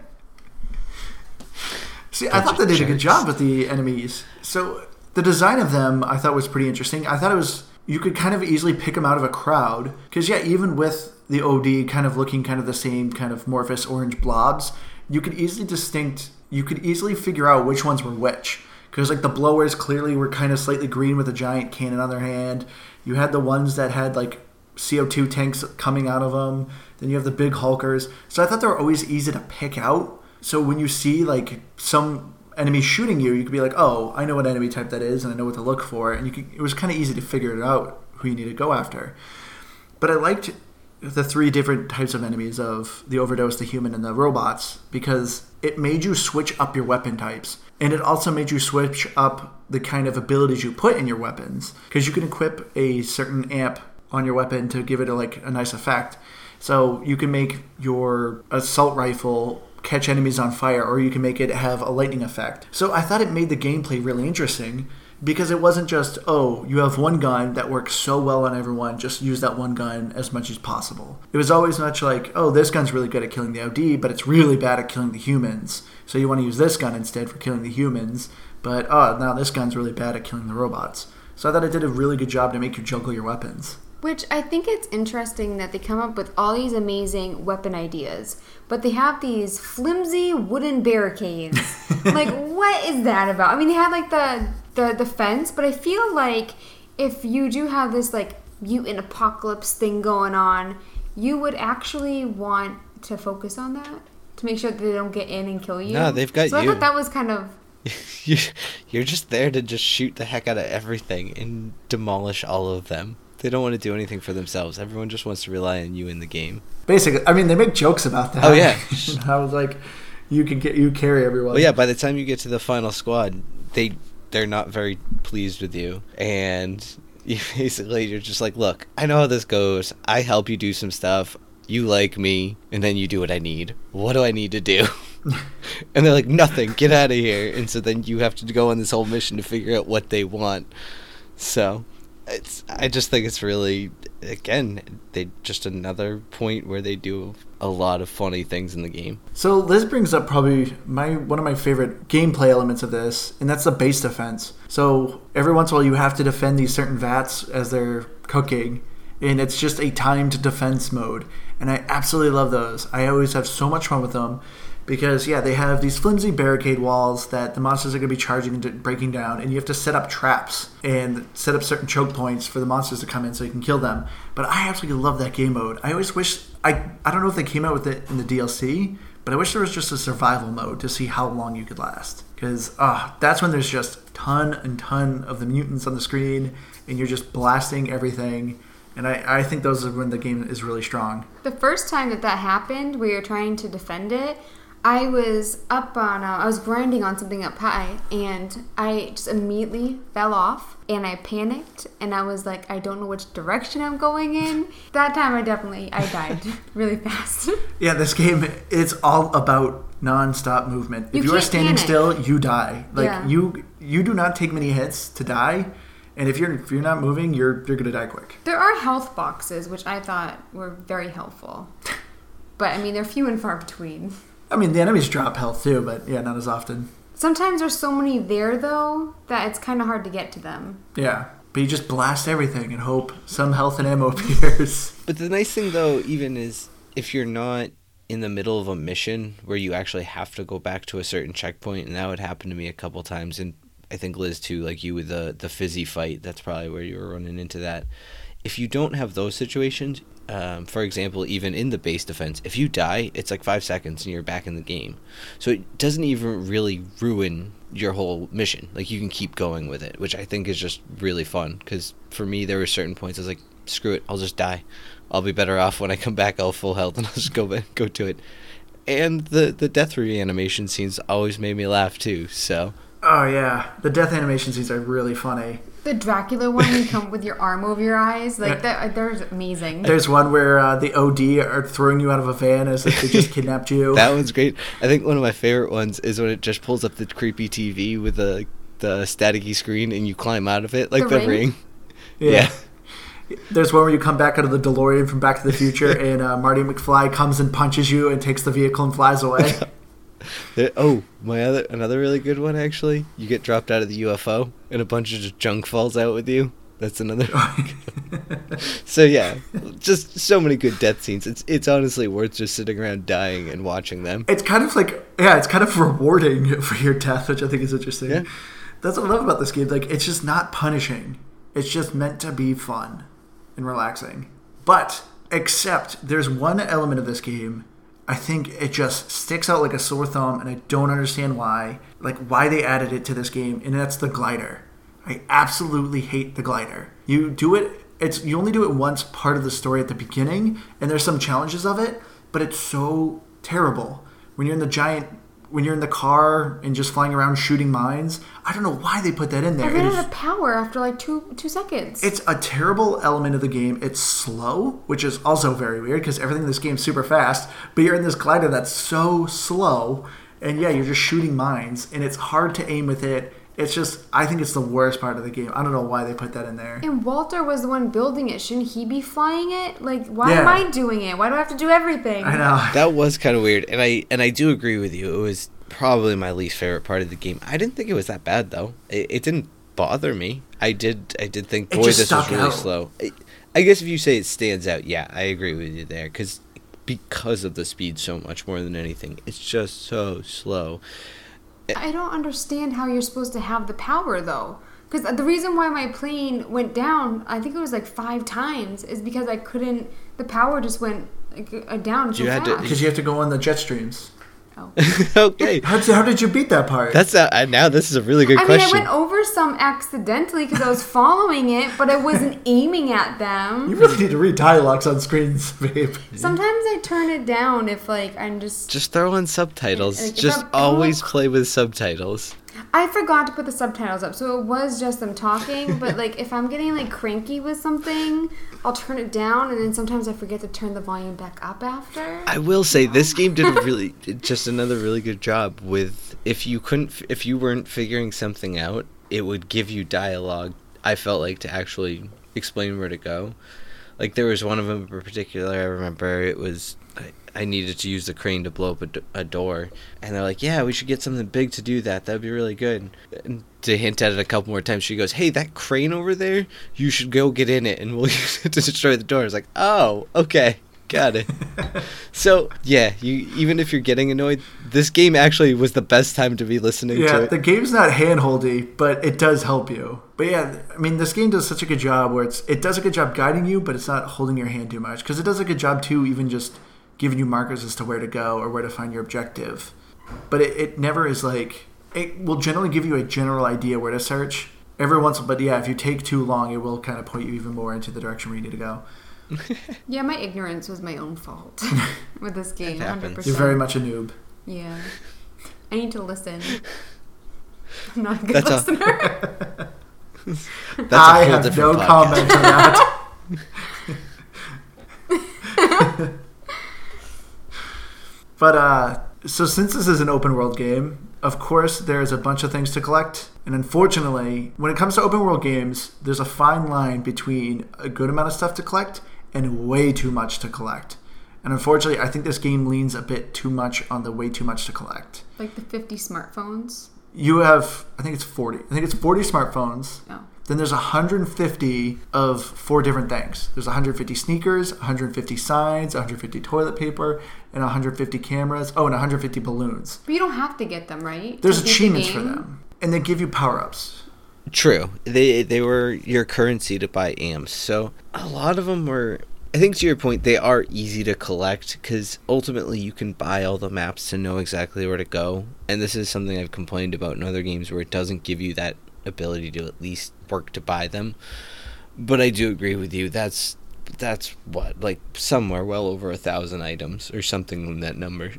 See, I thought they of did a good job with the enemies. So the design of them, I thought was pretty interesting. I thought it was you could kind of easily pick them out of a crowd because yeah, even with the OD kind of looking kind of the same kind of morphous orange blobs, you could easily distinct. You could easily figure out which ones were which because like the blowers clearly were kind of slightly green with a giant cannon on their hand. You had the ones that had like CO2 tanks coming out of them. Then you have the big hulkers. So I thought they were always easy to pick out. So when you see like some enemy shooting you, you could be like, "Oh, I know what enemy type that is, and I know what to look for." And you could, it was kind of easy to figure it out who you need to go after. But I liked the three different types of enemies of the overdose, the human, and the robots because it made you switch up your weapon types. And it also made you switch up the kind of abilities you put in your weapons because you can equip a certain amp on your weapon to give it a, like a nice effect. So you can make your assault rifle catch enemies on fire, or you can make it have a lightning effect. So I thought it made the gameplay really interesting because it wasn't just oh you have one gun that works so well on everyone just use that one gun as much as possible. It was always much like oh this gun's really good at killing the od but it's really bad at killing the humans. So you want to use this gun instead for killing the humans but oh now this gun's really bad at killing the robots. So i thought it did a really good job to make you juggle your weapons Which I think it's interesting that they come up with all these amazing weapon ideas, but they have these flimsy wooden barricades. like, what is that about? I mean, they had like the, the the fence, but I feel like if you do have this like mutant apocalypse thing going on, you would actually want to focus on that to make sure that they don't get in and kill you. No, they've got so I thought that was kind of you, you're just there to just shoot the heck out of everything and demolish all of them. They don't want to do anything for themselves. Everyone just wants to rely on you in the game. basically i mean they make jokes about that Oh, yeah. i was like you can get you carry everyone Well, yeah. By the time you get to the final squad, they they're not very pleased with you, and you basically you're just like, look, I know how this goes. I help you do some stuff. You like me, and then you do what I need. What do I need to do? and they're like, nothing. Get out of here. And so then you have to go on this whole mission to figure out what they want. So it's I just think it's really again they just another point where they do a lot of funny things in the game. So this brings up probably my one of my favorite gameplay elements of this, and that's the base defense. So every once in a while you have to defend these certain vats as they're cooking, and it's just a timed defense mode. And I absolutely love those. I always have so much fun with them because yeah, they have these flimsy barricade walls that the monsters are going to be charging and breaking down, and you have to set up traps and set up certain choke points for the monsters to come in so you can kill them. But I absolutely love that game mode. I always wish I I don't know if they came out with it in the DLC, but I wish there was just a survival mode to see how long you could last. Because uh, that's when there's just ton and ton of the mutants on the screen, and you're just blasting everything. And I, I think those are when the game is really strong. The first time that that happened, we you're trying to defend it, I was up on, uh, I was grinding on something up high, and I just immediately fell off, and I panicked, and I was like, I don't know which direction I'm going in. That time, I definitely, I died really fast. Yeah, this game it's all about non-stop movement. You if you are standing panic. still, you die. Like Yeah. you you do not take many hits to die, and if you're if you're not moving, you're you're gonna die quick. there are health boxes, which I thought were very helpful, but I mean, they're few and far between. I mean, the enemies drop health too, but yeah, not as often. Sometimes there's so many there though that it's kind of hard to get to them. Yeah, but you just blast everything and hope some health and ammo appears. But the nice thing though, even is if you're not in the middle of a mission where you actually have to go back to a certain checkpoint, and that would happen to me a couple times, and I think Liz too, like you with the the Fizzie fight. That's probably where you were running into that. If you don't have those situations, um, for example, even in the base defense, if you die, it's like five seconds and you're back in the game. So it doesn't even really ruin your whole mission. Like you can keep going with it, which I think is just really fun. Because for me, there were certain points I was like, screw it, I'll just die. I'll be better off when I come back all full health and I'll just go back, go to it. And the the death reanimation scenes always made me laugh too. So oh yeah, the death animation scenes are really funny. The Dracula one, you come with your arm over your eyes, like that. They're amazing. There's one where uh, the OD are throwing you out of a van as if they just kidnapped you. that one's great. I think one of my favorite ones is when it just pulls up the creepy TV with the the staticky screen and you climb out of it like The the, ring? ring. Yeah. There's one where you come back out of the DeLorean from Back to the Future, and uh, Marty McFly comes and punches you and takes the vehicle and flies away. There- oh, my other another really good one actually. You get dropped out of the UFO and a bunch of just junk falls out with you. That's another. so yeah, just so many good death scenes. It's it's honestly worth just sitting around dying and watching them. it's kind of like yeah, it's kind of rewarding for your death, which I think is interesting. Yeah. That's what I love about this game. Like it's just not punishing. It's just meant to be fun and relaxing. But except there's one element of this game I think it just sticks out like a sore thumb and I don't understand why. Like why they added it to this game and that's the glider. I absolutely hate the glider. You do it it's you only do it once part of the story at the beginning and there's some challenges of it, but it's so terrible. When you're in the giant when you're in the car and just flying around shooting mines, I don't know why they put that in there. I ran out of power after like two two seconds. it's a terrible element of the game. It's slow, which is also very weird because everything in this game is super fast. But you're in this glider that's so slow, and yeah, you're just shooting mines, and it's hard to aim with it. It's just, I think it's the worst part of the game. I don't know why they put that in there. and Walter was the one building it. Shouldn't he be flying it? Like, why Yeah. am I doing it? Why do I have to do everything? I know. That was kind of weird, and I and I do agree with you. It was probably my least favorite part of the game. I didn't think it was that bad though. It, it didn't bother me. I did I did think boy this was really out. slow. I, I guess if you say it stands out, yeah, I agree with you there because because of the speed so much more than anything. It's just so slow. I don't understand how you're supposed to have the power though. Because the reason why my plane went down, I think it was like five times, is because I couldn't. The power just went like, uh, down so You had to- fast. Because you have to go on the jet streams. Oh. okay. How, how did you beat that part? That's a, uh, now this is a really good I mean, question. I went over some accidentally because I was following it, but I wasn't aiming at them. you really need to read dialogues on screens, babe. Sometimes I turn it down if like I'm just. just throw in subtitles. Like, just I'm- if I'm always like- play with subtitles. I forgot to put the subtitles up, so it was just them talking. but like, if I'm getting like cranky with something, I'll turn it down, and then sometimes I forget to turn the volume back up after. I will say this game did a really just another really good job with if you couldn't if you weren't figuring something out, it would give you dialogue. I felt like to actually explain where to go. Like there was one of them in particular. I remember it was I, needed to use the crane to blow up a, d- a door, and they're like, "Yeah, we should get something big to do that. That'd be really good." And to hint at it a couple more times, she goes, "Hey, that crane over there, you should go get in it, and we'll use it to destroy the door." I was like, "Oh, okay." Got it. so yeah, you even if you're getting annoyed, this game actually was the best time to be listening to Yeah, it. the game's not handholdy, but it does help you. But yeah, I mean, this game does such a good job where it's it does a good job guiding you, but it's not holding your hand too much because it does a good job too, even just giving you markers as to where to go or where to find your objective. But it, it never is like it will generally give you a general idea where to search every once. But yeah, if you take too long, it will kind of point you even more into the direction where you need to go. Yeah, my ignorance was my own fault with this game. It 100%. You're very much a noob. Yeah. I need to listen. I'm not a good That's a- listener. That's a I whole have different no podcast. comment on that. But uh, so since this is an open world game, of course there's a bunch of things to collect, and unfortunately, when it comes to open world games, there's a fine line between a good amount of stuff to collect and way too much to collect. And unfortunately, I think this game leans a bit too much on the way too much to collect. like the 50 smartphones. You have, I think it's 40. I think it's 40 smartphones. Oh. Then there's 150 of four different things. There's 150 sneakers, 150 signs, 150 toilet paper, and 150 cameras. Oh, and 150 balloons. But you don't have to get them, right? There's To beat the achievements for them, and they give you power ups. True. They they were your currency to buy amps. So a lot of them were. I think to your point, they are easy to collect because ultimately you can buy all the maps to know exactly where to go. And this is something I've complained about in other games where it doesn't give you that ability to at least work to buy them. But I do agree with you. That's that's what like somewhere well over a thousand items or something in that number,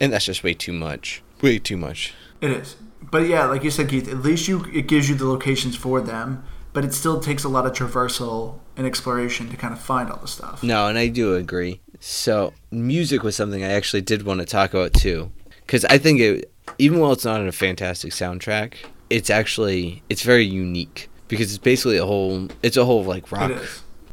and that's just way too much. Way too much. It is. But yeah, like you said, Keith, at least you it gives you the locations for them, but it still takes a lot of traversal and exploration to kind of find all the stuff. No, and I do agree. So, music was something I actually did want to talk about too, because I think it, even while it's not a fantastic soundtrack, it's actually it's very unique because it's basically a whole it's a whole like rock.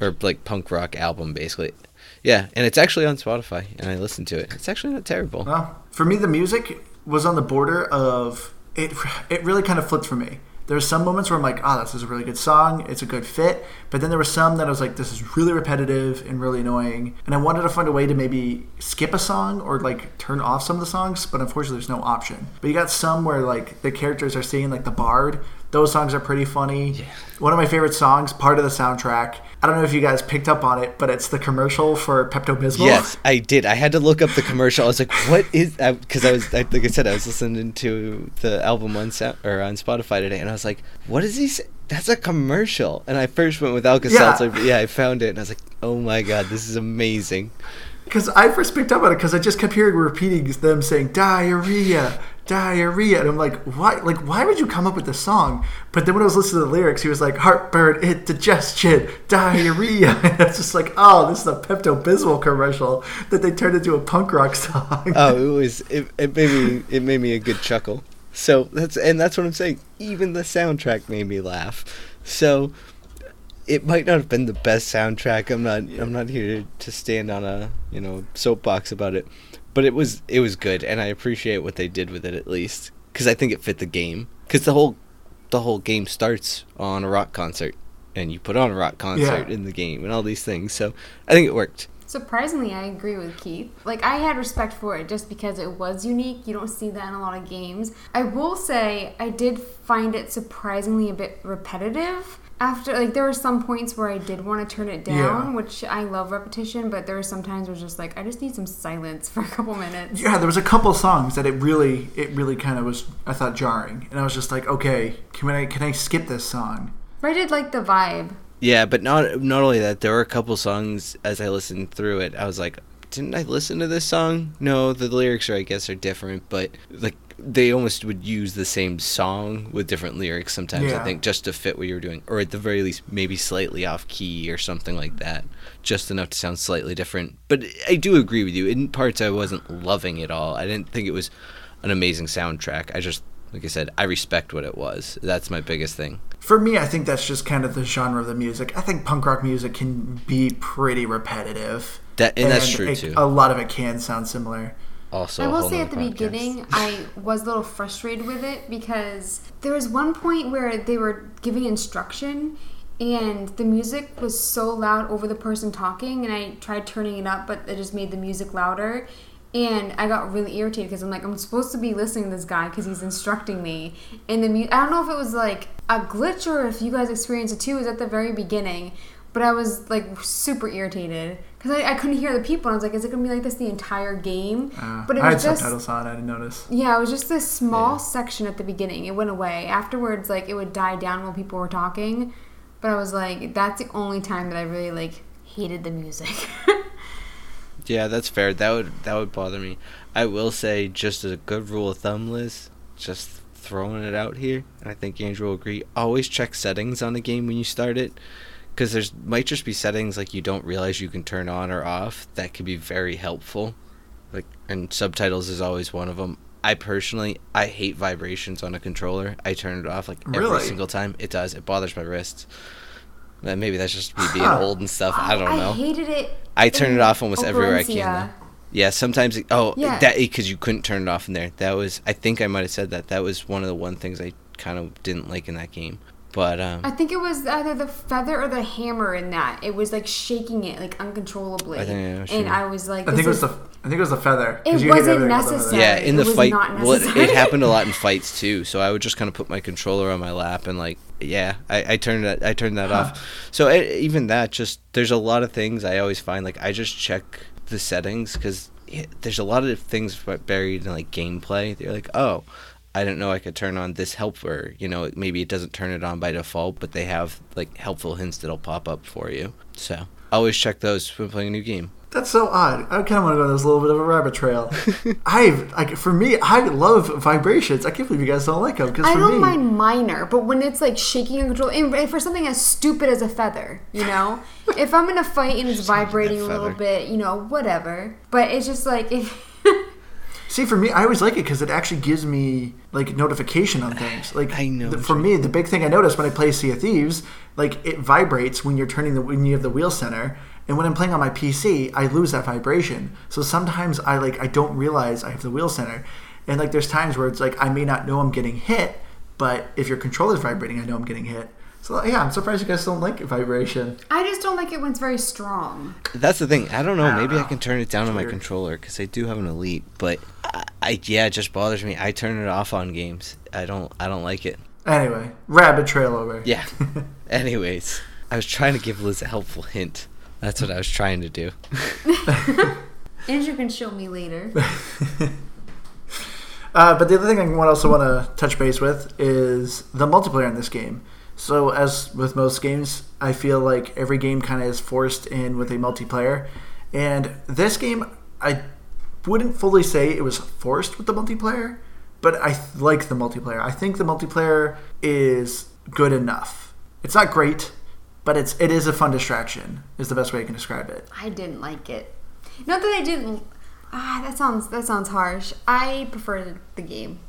Or like punk rock album basically. Yeah, and it's actually on Spotify, and I listened to it. It's actually not terrible. Well, for me, the music was on the border of it. It really kind of flipped for me. There's some moments where I'm like, "Ah, this is a really good song. It's a good fit." But then there were some that I was like, "This is really repetitive and really annoying." And I wanted to find a way to maybe skip a song or like turn off some of the songs, but unfortunately, there's no option. But you got some where like the characters are singing like the bard. Those songs are pretty funny. One of my favorite songs, part of the soundtrack. I don't know if you guys picked up on it, but it's the commercial for Pepto Bismol. Yes, I did. I had to look up the commercial. I was like, "What is?" Because I, was, I, like I said, I was listening to the album on sound, or on Spotify today, and I was like, "What is he? Say? That's a commercial." And I first went with Alka Seltzer. but Yeah, I found it, and I was like, "Oh my god, this is amazing!" Because I first picked up on it because I just kept hearing repeating them saying diarrhea, diarrhea, and I'm like, why? Like, why would you come up with this song? But then when I was listening to the lyrics, he was like, heartburn, indigestion, diarrhea, and it's just like, oh, this is a Pepto Bismol commercial that they turned into a punk rock song. Oh, it was it, it made me it made me a good chuckle. So that's and that's what I'm saying. Even the soundtrack made me laugh. So it might not have been the best soundtrack. I'm not I'm not here to stand on a you know soapbox about it, but it was it was good, and I appreciate what they did with it at least because I think it fit the game. Because the whole the whole game starts on a rock concert, and you put on a rock concert Yeah. in the game, and all these things. So I think it worked. Surprisingly, I agree with Keith. Like, I had respect for it just because it was unique. You don't see that in a lot of games. I will say, I did find it surprisingly a bit repetitive. After, like, there were some points where I did want to turn it down, Yeah. which I love repetition, but there were some times where it's just like, I just need some silence for a couple minutes. yeah, there was a couple songs that it really, it really kind of was, I thought, jarring, and I was just like, okay, can I, can I skip this song? But I did like the vibe. Yeah, but not not only that, there were a couple songs as I listened through it, I was like, didn't I listen to this song? No, the lyrics are I guess are different, but like they almost would use the same song with different lyrics sometimes, Yeah. I think, just to fit what you were doing. Or at the very least maybe slightly off key or something like that. Just enough to sound slightly different. But I do agree with you. In parts I wasn't loving it all. I didn't think it was an amazing soundtrack. I just like I said, I respect what it was. That's my biggest thing. For me, I think that's just kind of the genre of the music. I think punk rock music can be pretty repetitive. That and, that's true it- too. A lot of it can sound similar. Also, I will say at the podcast. beginning, I was a little frustrated with it because there was one point where they were giving instruction and the music was so loud over the person talking, and I tried turning it up, but it just made the music louder. And I got really irritated because I'm like, I'm supposed to be listening to this guy because he's instructing me. And the mu- I don't know if it was like a glitch or if you guys experienced it too. It was at the very beginning, but I was like super irritated because I, I couldn't hear the people. And I was like, is it gonna be like this the entire game? Uh, but it was I had was just subtitles on. I didn't notice. yeah, it was just this small Yeah. section at the beginning. It went away. Afterwards, like it would die down while people were talking. But I was like, that's the only time that I really like hated the music. Yeah, that's fair. That would that would bother me. I will say, just as a good rule of thumb, Liz, just throwing it out here, and I think Andrew will agree. Always check settings on a game when you start it, because there's might just be settings like you don't realize you can turn on or off that could be very helpful. Like, and subtitles is always one of them. I personally, I hate vibrations on a controller. I turn it off like every Really? single time. It does. It bothers my wrists. Uh, Maybe that's just me being Huh. old and stuff. I don't know. I hated it. I turn it off almost everywhere I can. Though. Yeah, sometimes. It, oh, Yeah. that because you couldn't turn it off in there. That was. I think I might have said that. That was one of the one things I kind of didn't like in that game. But um, I think it was either the feather or the hammer in that. It was like shaking it like uncontrollably. I think I know and. I was like, I think it was is- the I think it was the feather. 'cause It you hate wasn't everything about the feather. necessary. yeah, in It the was fight, not well, it, it happened a lot in fights too. So I would just kind of put my controller on my lap and like, yeah, I, I turned that. I turned that Huh. off. So I, even that, just there's a lot of things I always find like I just check the settings because there's a lot of things buried in like gameplay. They're like, oh, I didn't know I could turn on this helper. You know, maybe it doesn't turn it on by default, but they have like helpful hints that'll pop up for you. So always check those when playing a new game. That's so odd. I kind of want to go on this little bit of a rabbit trail. I've like for me, I love vibrations. I can't believe you guys don't like them because I for don't me, mind minor, but when it's like shaking and control, and and for something as stupid as a feather, you know, if I'm in a fight and it's vibrating a little bit, you know, whatever. But it's just like if See, for me, I always like it because it actually gives me like notification on things. Like I know the- for me, the big thing I notice when I play Sea of Thieves, like it vibrates when you're turning the when you have the wheel center, and when I'm playing on my PC, I lose that vibration. So sometimes I like I don't realize I have the wheel center, and like there's times where it's like I may not know I'm getting hit, but if your controller's vibrating, I know I'm getting hit. So yeah, I'm surprised you guys don't like vibration. I just don't like it when it's very strong. That's the thing. I don't know. I don't Maybe I can turn it down on my controller because I do have an elite. But I, I, yeah, it just bothers me. I turn it off on games. I don't. I don't like it. Anyway, rabbit trail over. Yeah. Anyways, I was trying to give Liz a helpful hint. That's what I was trying to do. Andrew can show me later. Uh, but the other thing I want- also want to touch base with is the multiplayer in this game. So, as with most games, I feel like every game kind of is forced in with a multiplayer. And this game, I wouldn't fully say it was forced with the multiplayer, but I like the multiplayer. I think the multiplayer is good enough. It's not great, but it's it is a fun distraction. Is the best way I can describe it. I didn't like it. Not that I didn't. Ah, that sounds that sounds harsh. I preferred the game.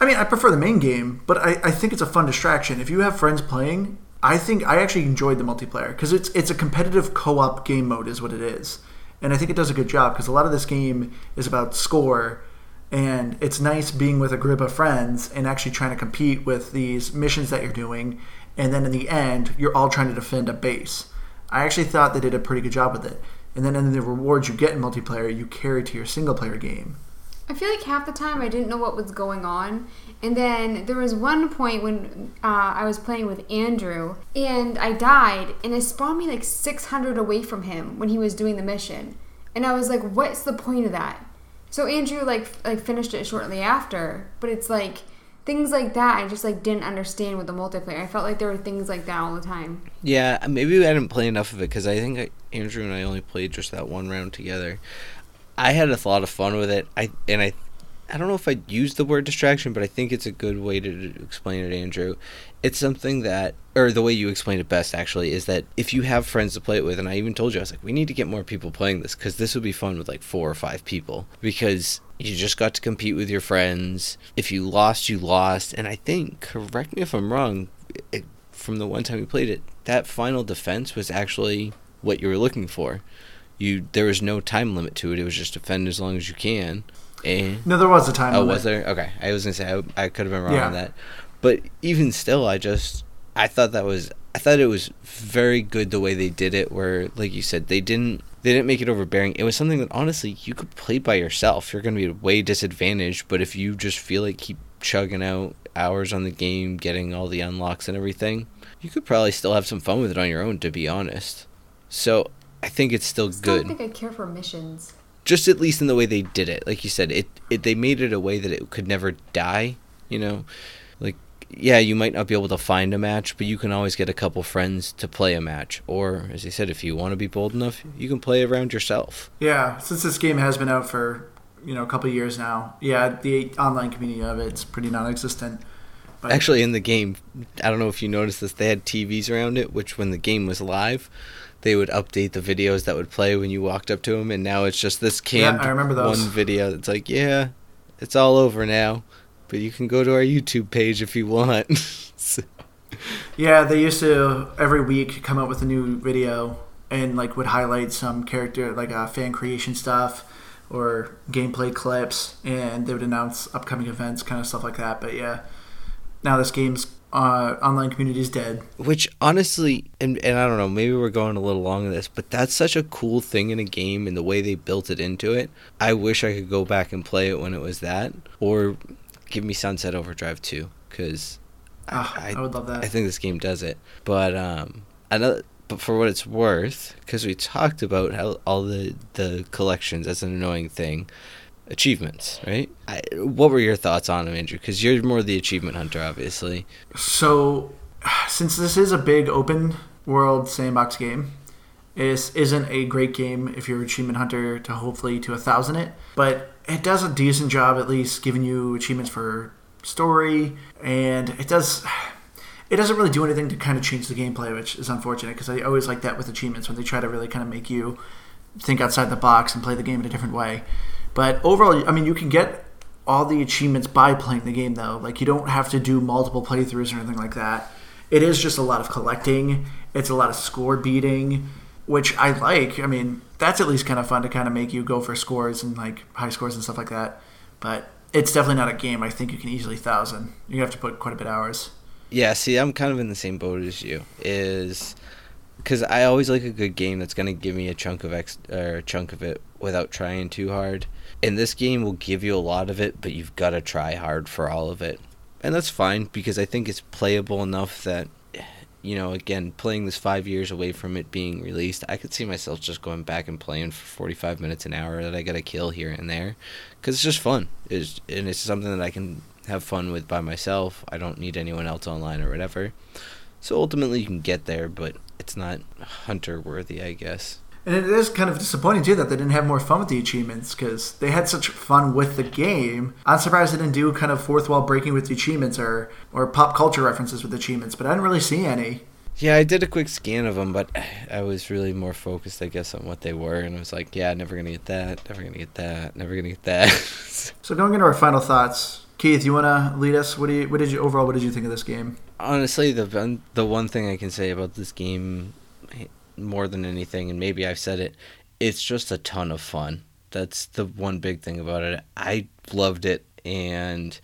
I mean, I prefer the main game, but I, I think it's a fun distraction. If you have friends playing, I think I actually enjoyed the multiplayer because it's it's a competitive co-op game mode, is what it is, and I think it does a good job because a lot of this game is about score, and it's nice being with a group of friends and actually trying to compete with these missions that you're doing, and then in the end, you're all trying to defend a base. I actually thought they did a pretty good job with it, and then in the rewards you get in multiplayer, you carry to your single player game. I feel like half the time I didn't know what was going on. And then there was one point when uh, I was playing with Andrew and I died and it spawned me like 600 away from him when he was doing the mission. And I was like, what's the point of that? So Andrew like like finished it shortly after, but it's like things like that I just like didn't understand with the multiplayer. I felt like there were things like that all the time. Yeah, maybe I didn't play enough of it because I think I, Andrew and I only played just that one round together. I had a lot of fun with it. I and I, I don't know if I'd use the word distraction, but I think it's a good way to explain it, Andrew. It's something that, or the way you explain it best, actually, is that if you have friends to play it with, and I even told you, I was like, we need to get more people playing this because this would be fun with like four or five people because you just got to compete with your friends. If you lost, you lost, and I think, correct me if I'm wrong, it, from the one time we played it, that final defense was actually what you were looking for. You there was no time limit to it. It was just defend as long as you can. And No, there was a time. Limit. Oh, limit. was there? Okay, I was gonna say I, I could have been wrong Yeah. on that, but even still, I just I thought that was I thought it was very good the way they did it. Where like you said, they didn't they didn't make it overbearing. It was something that honestly you could play by yourself. You're gonna be way disadvantaged, but if you just feel like keep chugging out hours on the game, getting all the unlocks and everything, you could probably still have some fun with it on your own. To be honest, so I think it's still Still good I don't think I care for missions. just at least in the way they did it. Like you said, it, it they made it a way that it could never die. You know, like yeah, you might not be able to find a match, but you can always get a couple friends to play a match. Or as I said, if you want to be bold enough, you can play around yourself. Yeah, since this game has been out for you know a couple of years now, yeah, the online community of it's pretty non-existent. But Actually, in the game, I don't know if you noticed this, they had TVs around it, which when the game was live, they would update the videos that would play when you walked up to them, and now it's just this Yeah, canned I remember one video. It's like, yeah, it's all over now, but you can go to our YouTube page if you want. So- yeah, they used to every week come out with a new video and like would highlight some character like uh, fan creation stuff or gameplay clips, and they would announce upcoming events, kind of stuff like that. But yeah, now this game's uh, online community is dead. Which honestly, and, and I don't know, maybe we're going a little long on this, but that's such a cool thing in a game and the way they built it into it. I wish I could go back and play it when it was that, or give me Sunset Overdrive 2, because Ah, I, would love that. I think this game does it. But um, another, but for what it's worth, because we talked about how all the the collections as an annoying thing, achievements, right? I, what were your thoughts on them, Andrew? Because you're more the achievement hunter, obviously. So, since this is a big open world sandbox game, this isn't a great game if you're achievement hunter to hopefully to a thousand it, but it does a decent job at least giving you achievements for story, and it does. It doesn't really do anything to kind of change the gameplay, which is unfortunate because I always like that with achievements when they try to really kind of make you think outside the box and play the game in a different way. But overall, I mean, you can get all the achievements by playing the game, though. Like, you don't have to do multiple playthroughs or anything like that. It is just a lot of collecting, it's a lot of score beating, which I like. I mean, that's at least kind of fun to kind of make you go for scores and like high scores and stuff like that. But it's definitely not a game I think you can easily thousand. You have to put quite a bit of hours. Yeah, see, I'm kind of in the same boat as you. Is because I always like a good game that's gonna give me a chunk of ex or a chunk of it without trying too hard. And this game will give you a lot of it, but you've got to try hard for all of it, and that's fine because I think it's playable enough that, you know, again, playing this five years away from it being released, I could see myself just going back and playing for 45 minutes an hour that I got to kill here and there, because it's just fun. It's and it's something that I can have fun with by myself. I don't need anyone else online or whatever. So ultimately, you can get there, but it's not hunter worthy, I guess. And it is kind of disappointing too that they didn't have more fun with the achievements because they had such fun with the game. I'm surprised they didn't do kind of fourth wall breaking with the achievements or or pop culture references with the achievements, but I didn't really see any. Yeah, I did a quick scan of them, but I was really more focused, I guess, on what they were, and I was like, yeah, never gonna get that, never gonna get that, never gonna get that. So going into our final thoughts, Keith, you want to lead us? What do you what did you overall what did you think of this game? Honestly, the the one thing I can say about this game, more than anything, and maybe I've said it, it's just a ton of fun. That's the one big thing about it. I loved it, and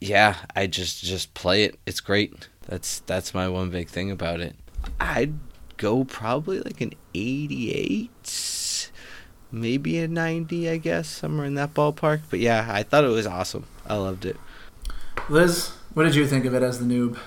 yeah, I just just play it. It's great. That's that's my one big thing about it. I'd go probably like an 88, maybe a 90, I guess, somewhere in that ballpark. But yeah, I thought it was awesome. I loved it. Liz, what did you think of it as the noob?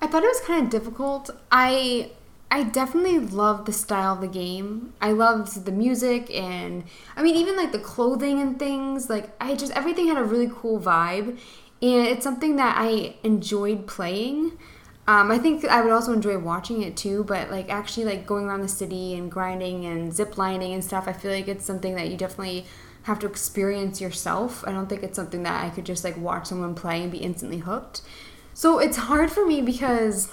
I thought it was kind of difficult. I I definitely loved the style of the game. I loved the music and I mean even like the clothing and things. Like I just everything had a really cool vibe, and it's something that I enjoyed playing. Um, I think I would also enjoy watching it too, but like actually like going around the city and grinding and zip lining and stuff, I feel like it's something that you definitely have to experience yourself. I don't think it's something that I could just like watch someone play and be instantly hooked. So it's hard for me because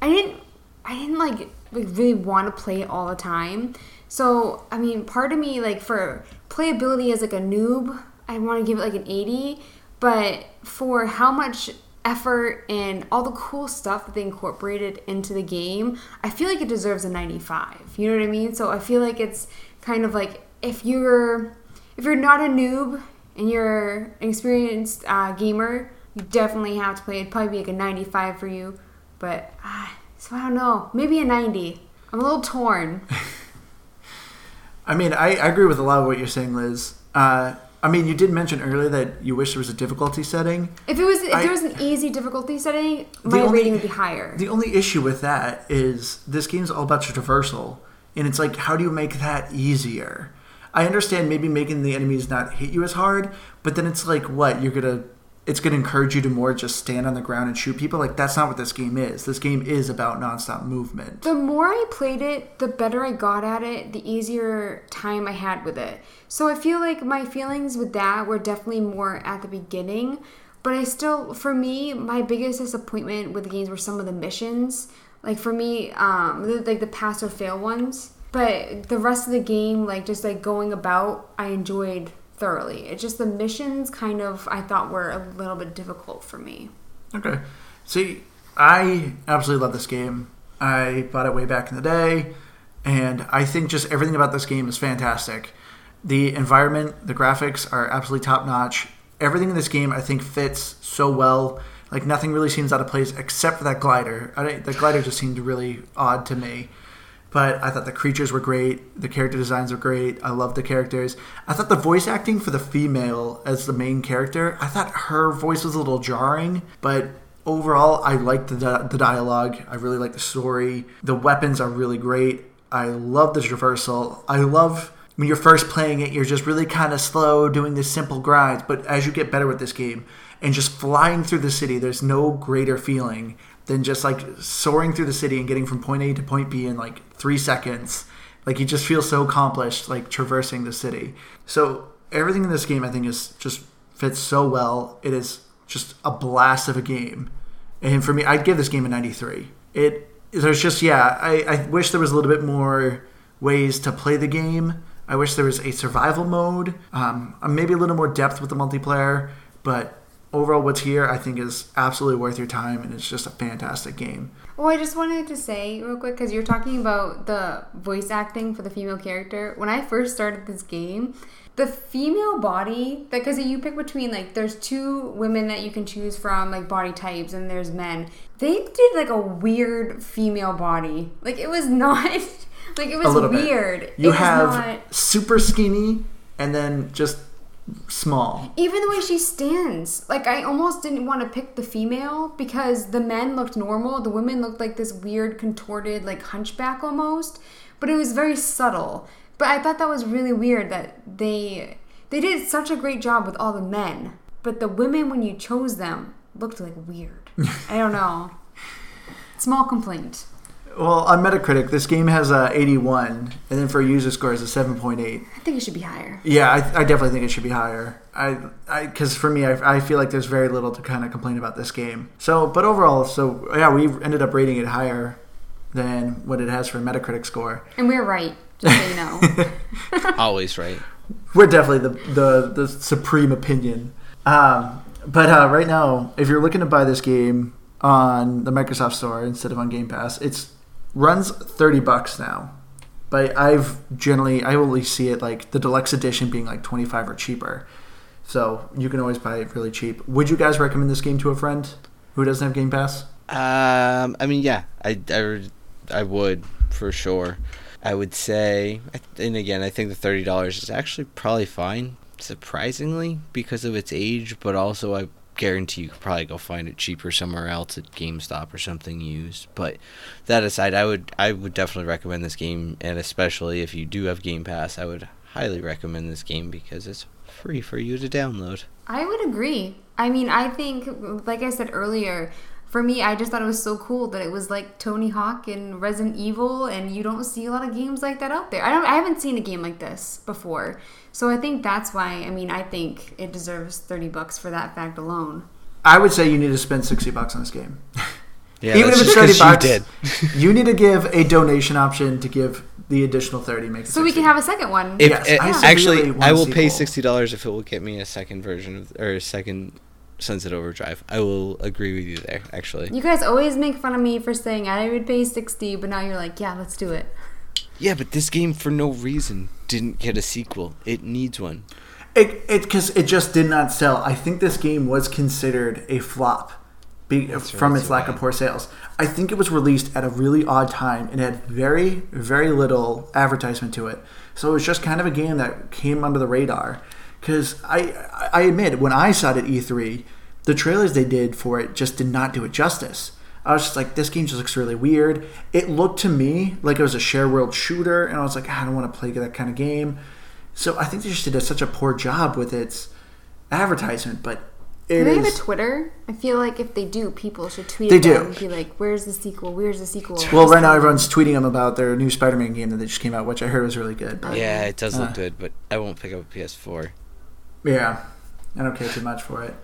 I didn't I didn't like like really want to play it all the time. So I mean, part of me like for playability as like a noob, I want to give it like an 80, but for how much effort and all the cool stuff that they incorporated into the game, I feel like it deserves a 95. You know what I mean? So I feel like it's kind of like if you're if you're not a noob and you're an experienced uh, gamer, you definitely have to play. It'd probably be like a 95 for you, but uh, so I don't know, maybe a 90. I'm a little torn. I mean, I, I agree with a lot of what you're saying, Liz. Uh, I mean, you did mention earlier that you wish there was a difficulty setting. If it was if I- there was an easy difficulty setting, my only- rating would be higher. The only issue with that is this game's all about your traversal, and it's like, how do you make that easier? I understand maybe making the enemies not hit you as hard, but then it's like, what you're gonna? It's gonna encourage you to more just stand on the ground and shoot people. Like that's not what this game is. This game is about nonstop movement. The more I played it, the better I got at it, the easier time I had with it. So I feel like my feelings with that were definitely more at the beginning. But I still, for me, my biggest disappointment with the games were some of the missions. Like for me, um, the- like the pass or fail ones. But the rest of the game, like just like going about, I enjoyed thoroughly. It's just the missions kind of I thought were a little bit difficult for me. Okay. See, I absolutely love this game. I bought it way back in the day, and I think just everything about this game is fantastic. The environment, the graphics are absolutely top notch. Everything in this game, I think, fits so well. Like nothing really seems out of place except for that glider. The glider just seemed really odd to me. But I thought the creatures were great. The character designs were great. I loved the characters. I thought the voice acting for the female as the main character, I thought her voice was a little jarring, but overall, I liked the, the dialogue. I really liked the story. The weapons are really great. I love the traversal. I love when you're first playing it, you're just really kind of slow doing the simple grinds. But as you get better with this game and just flying through the city, there's no greater feeling than just like soaring through the city and getting from point A to point B in like three seconds. Like you just feel so accomplished, like traversing the city. So everything in this game, I think, is just fits so well. It is just a blast of a game, and for me, I'd give this game a 93. It there's just yeah, I, I wish there was a little bit more ways to play the game. I wish there was a survival mode, um, maybe a little more depth with the multiplayer, but overall, what's here I think is absolutely worth your time, and it's just a fantastic game. Oh, I just wanted to say real quick because you're talking about the voice acting for the female character. When I first started this game, the female body, because you pick between like there's two women that you can choose from, like body types, and there's men. They did like a weird female body. Like it was not. Like it was little bit. weird. You it was have not- super skinny and then just small. Even the way she stands, like I almost didn't want to pick the female because the men looked normal, the women looked like this weird contorted like hunchback almost, but it was very subtle. But I thought that was really weird that they they did such a great job with all the men, but the women when you chose them looked like weird. I don't know. Small complaint. Well, on Metacritic, this game has a 81, and then for a user score is a 7.8. I think it should be higher. Yeah, I, I definitely think it should be higher. I, I, because for me, I, I feel like there's very little to kind of complain about this game. So, but overall, so yeah, we ended up rating it higher than what it has for a Metacritic score. And we're right, just so you know. Always right. We're definitely the the, the supreme opinion. Um, but uh, right now, if you're looking to buy this game on the Microsoft Store instead of on Game Pass, it's runs thirty bucks now. But I've generally I only see it like the deluxe edition being like twenty five or cheaper. So you can always buy it really cheap. Would you guys recommend this game to a friend who doesn't have Game Pass? Um, I mean, yeah, I, I, I would for sure. I would say, and again, I think the thirty dollars is actually probably fine, surprisingly because of its age. But also, I guarantee you could probably go find it cheaper somewhere else at GameStop or something used. But that aside, I would I would definitely recommend this game, and especially if you do have Game Pass, I would highly recommend this game because it's free for you to download. I would agree. I mean, I think, like I said earlier, for me, I just thought it was so cool that it was like Tony Hawk and Resident Evil, and you don't see a lot of games like that out there. I don't, I haven't seen a game like this before, so I think that's why. I mean, I think it deserves thirty bucks for that fact alone. I would say you need to spend sixty bucks on this game. Yeah, Even that's if it's just thirty 'cause bucks, you did. you need to give a donation option to give the additional thirty. Make it So we can have a second one. If, Yes, eh, I actually, severely want I a will pay sixty dollars if it will get me a second version of or a second Sunset Overdrive. I will agree with you there. Actually, You guys always make fun of me for saying I would pay 60, but now you're like, yeah, let's do it. yeah, but this game for no reason didn't get a sequel. It needs one. It it because it just did not sell. I think this game was considered a flop be, from right, its lack of poor sales. I think it was released at a really odd time and had very very little advertisement to it. So it was just kind of a game that came under the radar. Because I I admit when I saw it at E3, the trailers they did for it just did not do it justice. I was just like, this game just looks really weird. It looked to me like it was a share world shooter, and I was like, I don't want to play that kind of game. So I think they just did a, such a poor job with its advertisement, but it Do they have a Twitter? I feel like if they do, people should tweet They at them do. and be like, where's the sequel? Where's the sequel? well, right now everyone's tweeting them about their new Spider-Man game that they just came out, which I heard was really good. But Yeah, it does look Uh. good, but I won't pick up a PS4. Yeah, I don't care too much for it.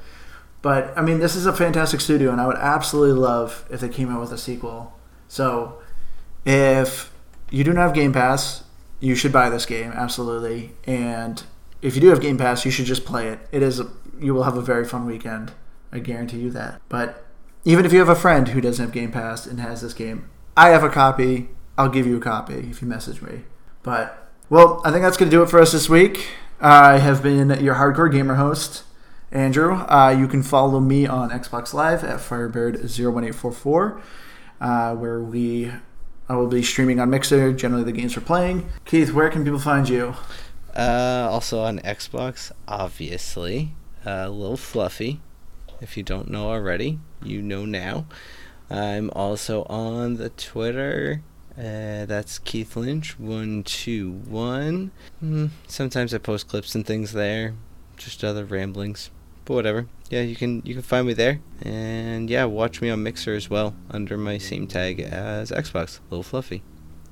But I mean, this is a fantastic studio, and I would absolutely love if they came out with a sequel. So, if you do not have Game Pass, you should buy this game absolutely. And if you do have Game Pass, you should just play it. It is you will have a very fun weekend. I guarantee you that. But even if you have a friend who doesn't have Game Pass and has this game, I have a copy. I'll give you a copy if you message me. But well, I think that's going to do it for us this week. I have been your hardcore gamer host, Andrew. Uh, you can follow me on Xbox Live at Firebird01844, uh, where we I will be streaming on Mixer. Generally, the games we're playing. Keith, where can people find you? Uh, also on Xbox, obviously, uh, Little Fluffy. If you don't know already, you know now. I'm also on the Twitter. Uh, that's Keith Lynch one two one. Mm, sometimes I post clips and things there, just other ramblings, but whatever. Yeah, you can you can find me there, and yeah, watch me on Mixer as well under my same tag as Xbox Little Fluffy,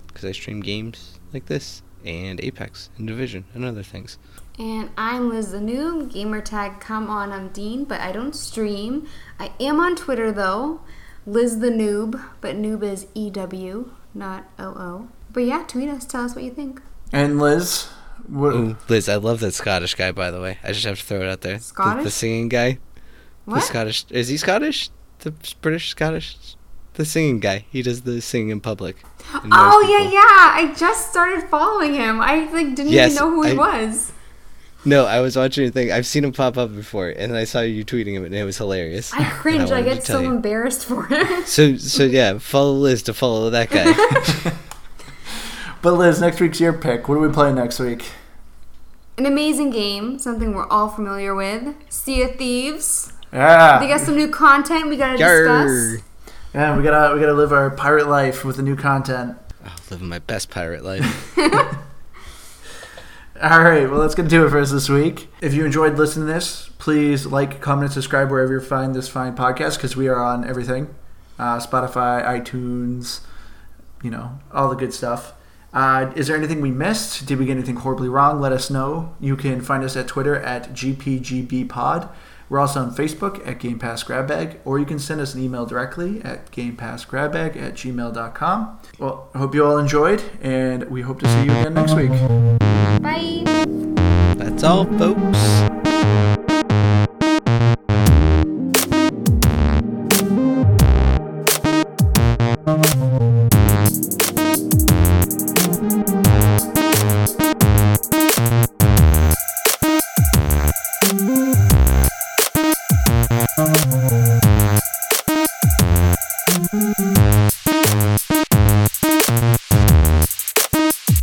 because I stream games like this and Apex and Division and other things. And I'm Liz the Noob. Gamer tag come on, I'm Dean, but I don't stream. I am on Twitter though. Liz the Noob, but noob is E W, not O O. But yeah, tweet us, tell us what you think. And Liz, what, Ooh, Liz, I love that Scottish guy. By the way, I just have to throw it out there. The- The, singing guy. The What? Scottish is he Scottish? The British Scottish. The singing guy. He does the singing in public. Oh yeah, people. yeah. I just started following him. I like didn't Yes, even know who he I- was. No, I was watching a thing. I've seen him pop up before, and I saw you tweeting him, and it was hilarious. I cringe. I, wanted to get so you. embarrassed for him. So so yeah, follow Liz to follow that guy. but Liz, next week's your pick. What are we playing next week? An amazing game, something we're all familiar with. Sea of Thieves. Yeah, They got some new content we gotta Yarr. discuss. yeah, we gotta we gotta live our pirate life with the new content. Oh, living my best pirate life. All right, well, that's going to do it for us this week. If you enjoyed listening to this, please like, comment, and subscribe wherever you find this fine podcast because we are on everything uh, Spotify, iTunes, you know, all the good stuff. Uh, is there anything we missed? Did we get anything horribly wrong? Let us know. You can find us at Twitter at GPGBpod. We're also on Facebook at Game Pass Grab Bag, or you can send us an email directly at GamePassGrabBag at gmail.com. Well, I hope you all enjoyed, and we hope to see you again next week. Bye. That's all, folks.